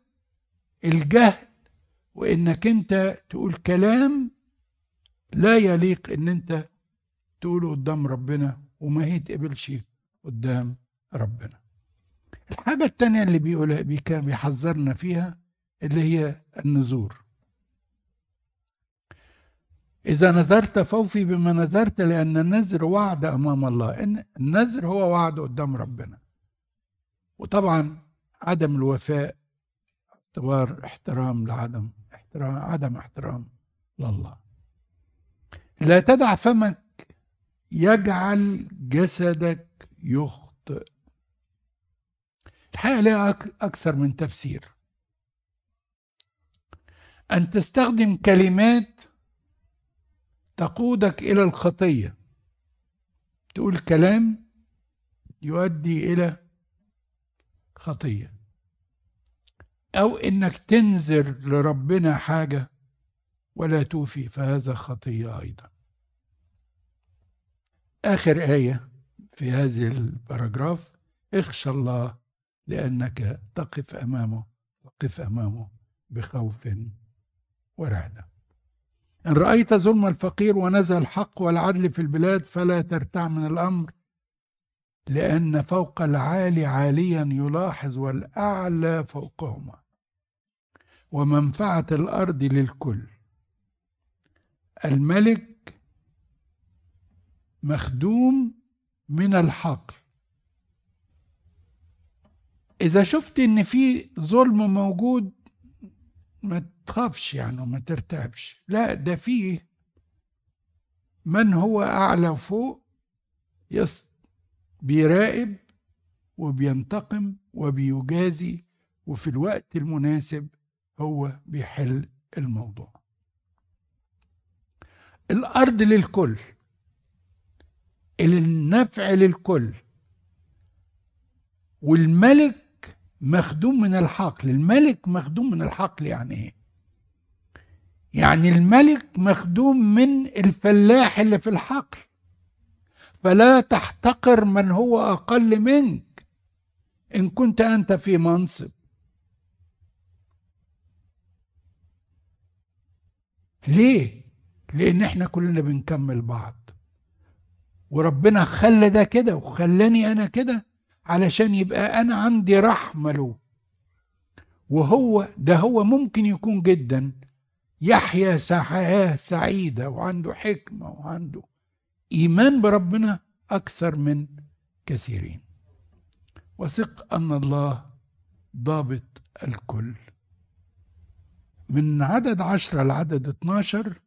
الجهل وإنك أنت تقول كلام لا يليق إن أنت تقوله قدام ربنا وما يتقبلش قدام ربنا. الحاجة التانية اللي بيقولها بيحذرنا فيها اللي هي النذور. إذا نذرت فوفي بما نذرت لأن النذر وعد أمام الله. إن النذر هو وعد قدام ربنا. وطبعا عدم الوفاء اعتبار احترام لعدم احترام عدم احترام لله. لا تدع فمك يجعل جسدك يخطئ. الحقيقة لها أك- أكثر من تفسير. أن تستخدم كلمات تقودك إلى الخطية. تقول كلام يؤدي إلى خطية. أو إنك تنذر لربنا حاجة ولا توفي فهذا خطية أيضا. آخر آية في هذه الباراجراف اخشى الله لأنك تقف أمامه وقف أمامه بخوف ورعدة. إن رأيت ظلم الفقير ونزل الحق والعدل في البلاد فلا ترتع من الأمر لأن فوق العالي عاليا يلاحظ والأعلى فوقهما. ومنفعة الأرض للكل. الملك مخدوم من الحقل. إذا شفت إن في ظلم موجود ما تخافش يعني وما ترتعبش لا ده فيه من هو أعلى وفوق يس بيراقب وبينتقم وبيجازي وفي الوقت المناسب هو بيحل الموضوع. الأرض للكل النفع للكل والملك مخدوم من الحقل الملك مخدوم من الحقل يعني إيه؟ يعني الملك مخدوم من الفلاح اللي في الحقل. فلا تحتقر من هو أقل منك إن كنت أنت في منصب. ليه؟ لأن إحنا كلنا بنكمل بعض. وربنا خلى ده كده وخلاني أنا كده علشان يبقى أنا عندي رحمة له. وهو ده هو ممكن يكون جدا. يحيا حياه سعيدة وعنده حكمة وعنده إيمان بربنا أكثر من كثيرين. وثق أن الله ضابط الكل. من عدد عشرة لعدد 12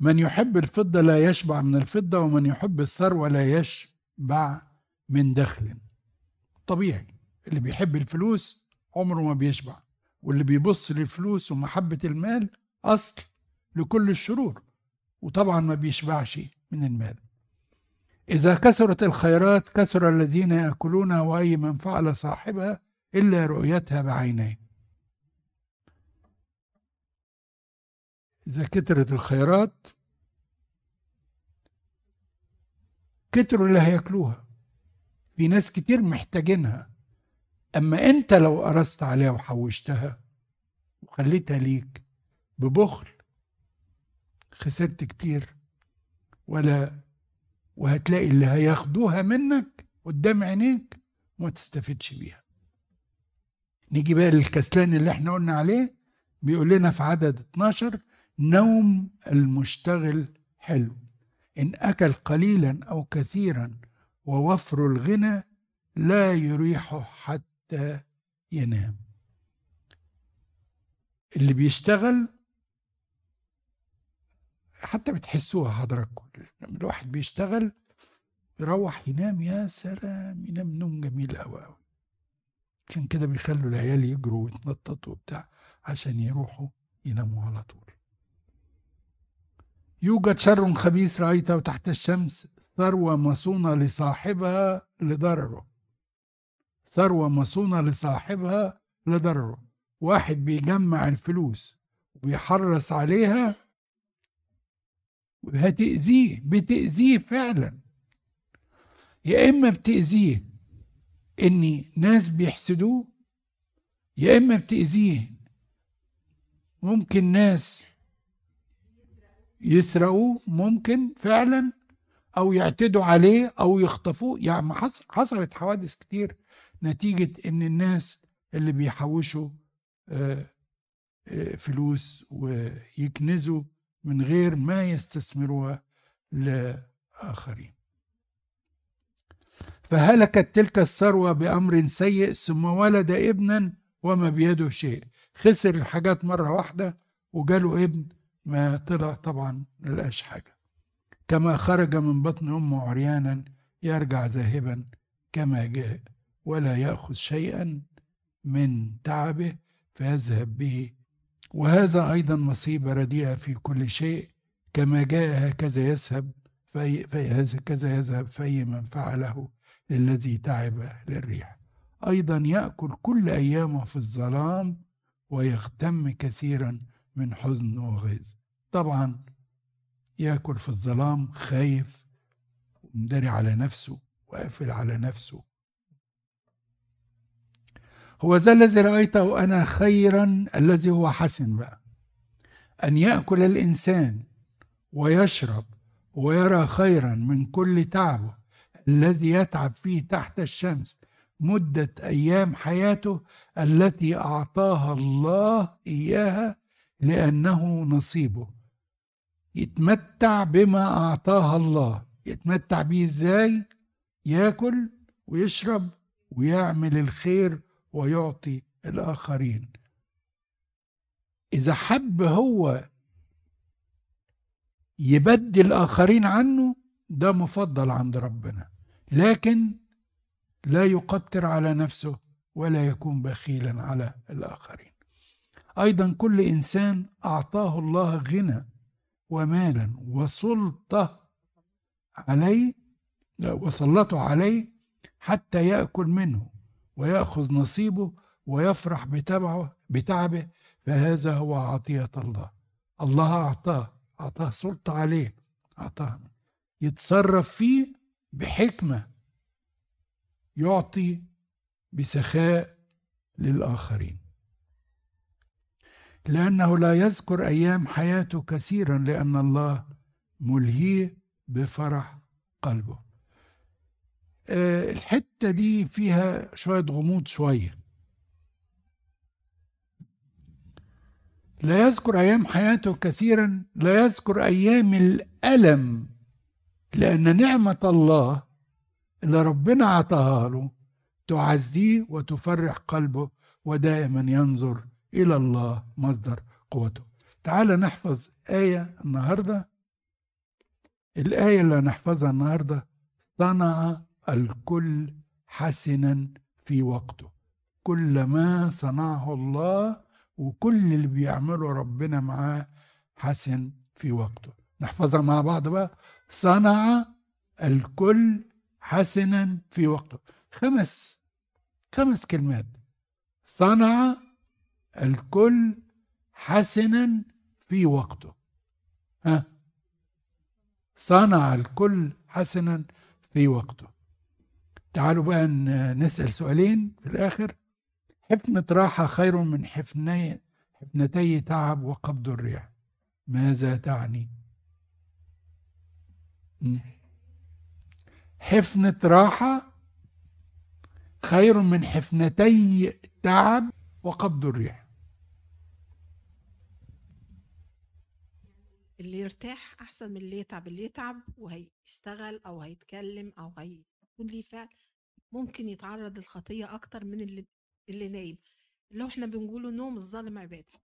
من يحب الفضة لا يشبع من الفضة ومن يحب الثروة لا يشبع من دخل. طبيعي اللي بيحب الفلوس عمره ما بيشبع واللي بيبص للفلوس ومحبة المال أصل لكل الشرور وطبعا ما بيشبعش من المال. إذا كثرت الخيرات كثر الذين يأكلونها وأي من فعل صاحبها إلا رؤيتها بعينيه إذا كترت الخيرات كتروا اللي هياكلوها في ناس كتير محتاجينها. أما أنت لو قرصت عليها وحوشتها وخليتها ليك ببخل خسرت كتير. ولا وهتلاقي اللي هياخدوها منك قدام عينيك وما تستفدش بيها. نيجي بقى للكسلان اللي إحنا قلنا عليه بيقول لنا في عدد 12 نوم المشتغل حلو. إن أكل قليلا أو كثيرا ووفر الغنى لا يريحه حتى ينام. اللي بيشتغل حتى بتحسوها حضراتكم لما الواحد بيشتغل يروح ينام يا سلام ينام نوم جميل قوي قوي عشان كده بيخلوا العيال يجروا ويتنططوا وبتاع عشان يروحوا يناموا على طول. يوجد شر خبيث رأيته تحت الشمس ثروة مصونة لصاحبها لضرره. ثروة مصونة لصاحبها لضرره. واحد بيجمع الفلوس وبيحرص عليها هتأذيه بتأذيه فعلا. يا إما بتأذيه إن ناس بيحسدوه يا إما بتأذيه ممكن ناس يسرقوه ممكن فعلا أو يعتدوا عليه أو يخطفوه. يعني حص- حصلت حوادث كتير نتيجة إن الناس اللي بيحوشوا آه، آه، فلوس ويكنزوا من غير ما يستثمروها لآخرين. فهلكت تلك الثروة بأمر سيء ثم ولد ابنا وما بيده شيء. خسر الحاجات مرة واحدة وجاله ابن ما طلع طبعا ملقاش حاجة. كما خرج من بطن أمه عريانا يرجع ذاهبا كما جاء ولا يأخذ شيئا من تعبه فيذهب به. وهذا أيضا مصيبة رديئة في كل شيء. كما جاء هكذا يذهب في هكذا يذهب في من فعله للذي تعب للريح. أيضا يأكل كل أيامه في الظلام ويغتم كثيرا من حزن وغيظ طبعا ياكل في الظلام خايف ومداري على نفسه وقافل على نفسه. هو ذا الذي رأيته أنا خيرا الذي هو حسن بقى. أن يأكل الإنسان ويشرب ويرى خيرا من كل تعبه الذي يتعب فيه تحت الشمس مدة أيام حياته التي أعطاها الله إياها لأنه نصيبه. يتمتع بما أعطاها الله. يتمتع بيه إزاي؟ ياكل ويشرب ويعمل الخير ويعطي الآخرين. إذا حب هو يبدل الآخرين عنه ده مفضل عند ربنا. لكن لا يقتر على نفسه ولا يكون بخيلا على الآخرين. أيضا كل إنسان أعطاه الله غنى. ومالا وسلطة عليه وسلطه عليه حتى يأكل منه ويأخذ نصيبه ويفرح بتبعه بتعبه فهذا هو عطية الله. الله أعطاه أعطاه سلطة عليه أعطاه. يتصرف فيه بحكمة يعطي بسخاء للآخرين. لأنه لا يذكر أيام حياته كثيرا لأن الله ملهيه بفرح قلبه. آه، الحتة دي فيها شوية غموض شوية. لا يذكر أيام حياته كثيرا لا يذكر أيام الألم لأن نعمة الله اللي ربنا عطاها له تعزيه وتفرح قلبه ودائما ينظر إلى الله مصدر قوته. تعال نحفظ آية النهاردة. الآية اللي هنحفظها النهاردة صنع الكل حسنا في وقته. كل ما صنعه الله وكل اللي بيعمله ربنا معاه حسن في وقته. نحفظها مع بعض بقى. صنع الكل حسنا في وقته. خمس خمس كلمات. صنع الكل حسنا في وقته. ها؟ صنع الكل حسنا في وقته. تعالوا بقى نسأل سؤالين في الآخر. حفنة راحة خير من حفني حفنتي تعب وقبض الريح ماذا تعني. حفنة راحة خير من حفنتي تعب وقبض الريح اللي يرتاح أحسن من اللي يتعب اللي يتعب وهيشتغل أو هيتكلم أو هيكون ليه فعل ممكن يتعرض للخطية أكتر من اللي اللي نايم. اللي هو إحنا بنقوله نوم الظالم عبادة.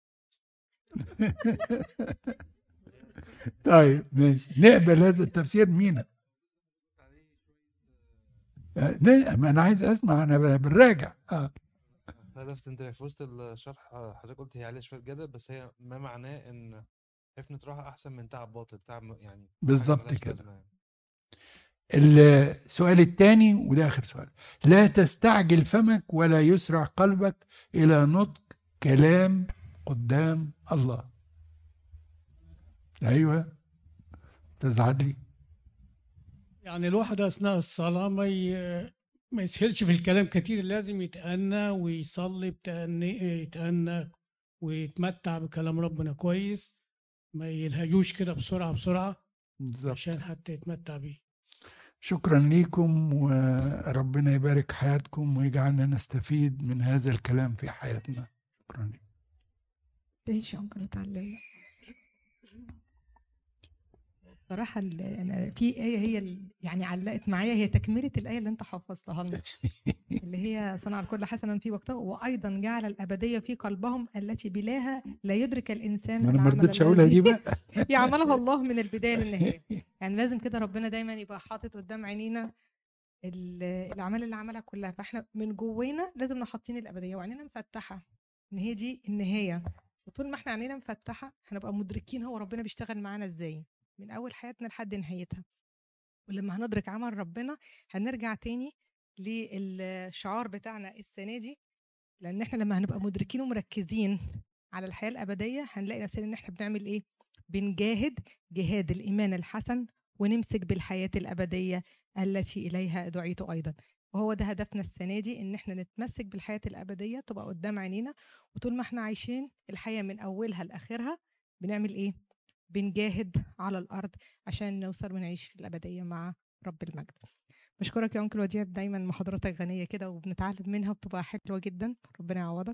طيب ماشي. نقبل هذا التفسير مينا. آه، لا، ما أنا عايز أسمع أنا بنراجع. آه. لفت انت في وسط الشرح آه، حضرتك قلت هي عليها شوية جدل بس هي ما معناه إن حفنة راحة أحسن من تعب باطل تعب يعني بالظبط كده. يعني. السؤال الثاني وده آخر سؤال. لا تستعجل فمك ولا يسرع قلبك إلى نطق كلام قدام الله. أيوه. تزعل لي؟ يعني الواحد أثناء الصلاة ما ي... ما يسهلش في الكلام كتير لازم يتأنى ويصلي بتأني يتأنى ويتمتع بكلام ربنا كويس. ما يلهجوش كده بسرعة بسرعة بالظبط. عشان حتى يتمتع بيه. شكرا ليكم وربنا يبارك حياتكم ويجعلنا نستفيد من هذا الكلام في حياتنا. شكرا لكم انكل اتعلم صراحة أنا في آية هي يعني علقت معايا هي تكملة الآية اللي أنت حفظتها لنا. *laughs* اللي هي صنع الكل حسنا في وقته وأيضا جعل الأبدية في قلبهم التي بلاها لا يدرك الإنسان أنا ما رضيتش أقولها دي بقى. *laughs* يعملها الله من البداية للنهاية. يعني لازم كده ربنا دايما يبقى حاطط قدام عينينا ال- الأعمال اللي عملها كلها. فإحنا من جوانا لازم نحطين الأبدية وعينينا مفتحة. إن هي دي النهاية. وطول ما إحنا عينينا مفتحة هنبقى مدركين هو ربنا بيشتغل معانا إزاي. من أول حياتنا لحد نهايتها ولما هندرك عمل ربنا هنرجع تاني للشعار بتاعنا السنة دي لأن إحنا لما هنبقى مدركين ومركزين على الحياة الأبدية هنلاقي نفسنا إن إحنا بنعمل إيه؟ بنجاهد جهاد الإيمان الحسن ونمسك بالحياة الأبدية التي إليها دعيت أيضا وهو ده هدفنا السنة دي إن إحنا نتمسك بالحياة الأبدية تبقى قدام عينينا وطول ما إحنا عايشين الحياة من أولها لآخرها بنعمل إيه؟ بنجاهد على الأرض عشان نوصل ونعيش في الأبدية مع رب المجد. بشكرك يا أنكل وديع دايما محاضراتك غنية كده وبنتعلم منها وبتبقى حلوة جدا. ربنا يعوضك.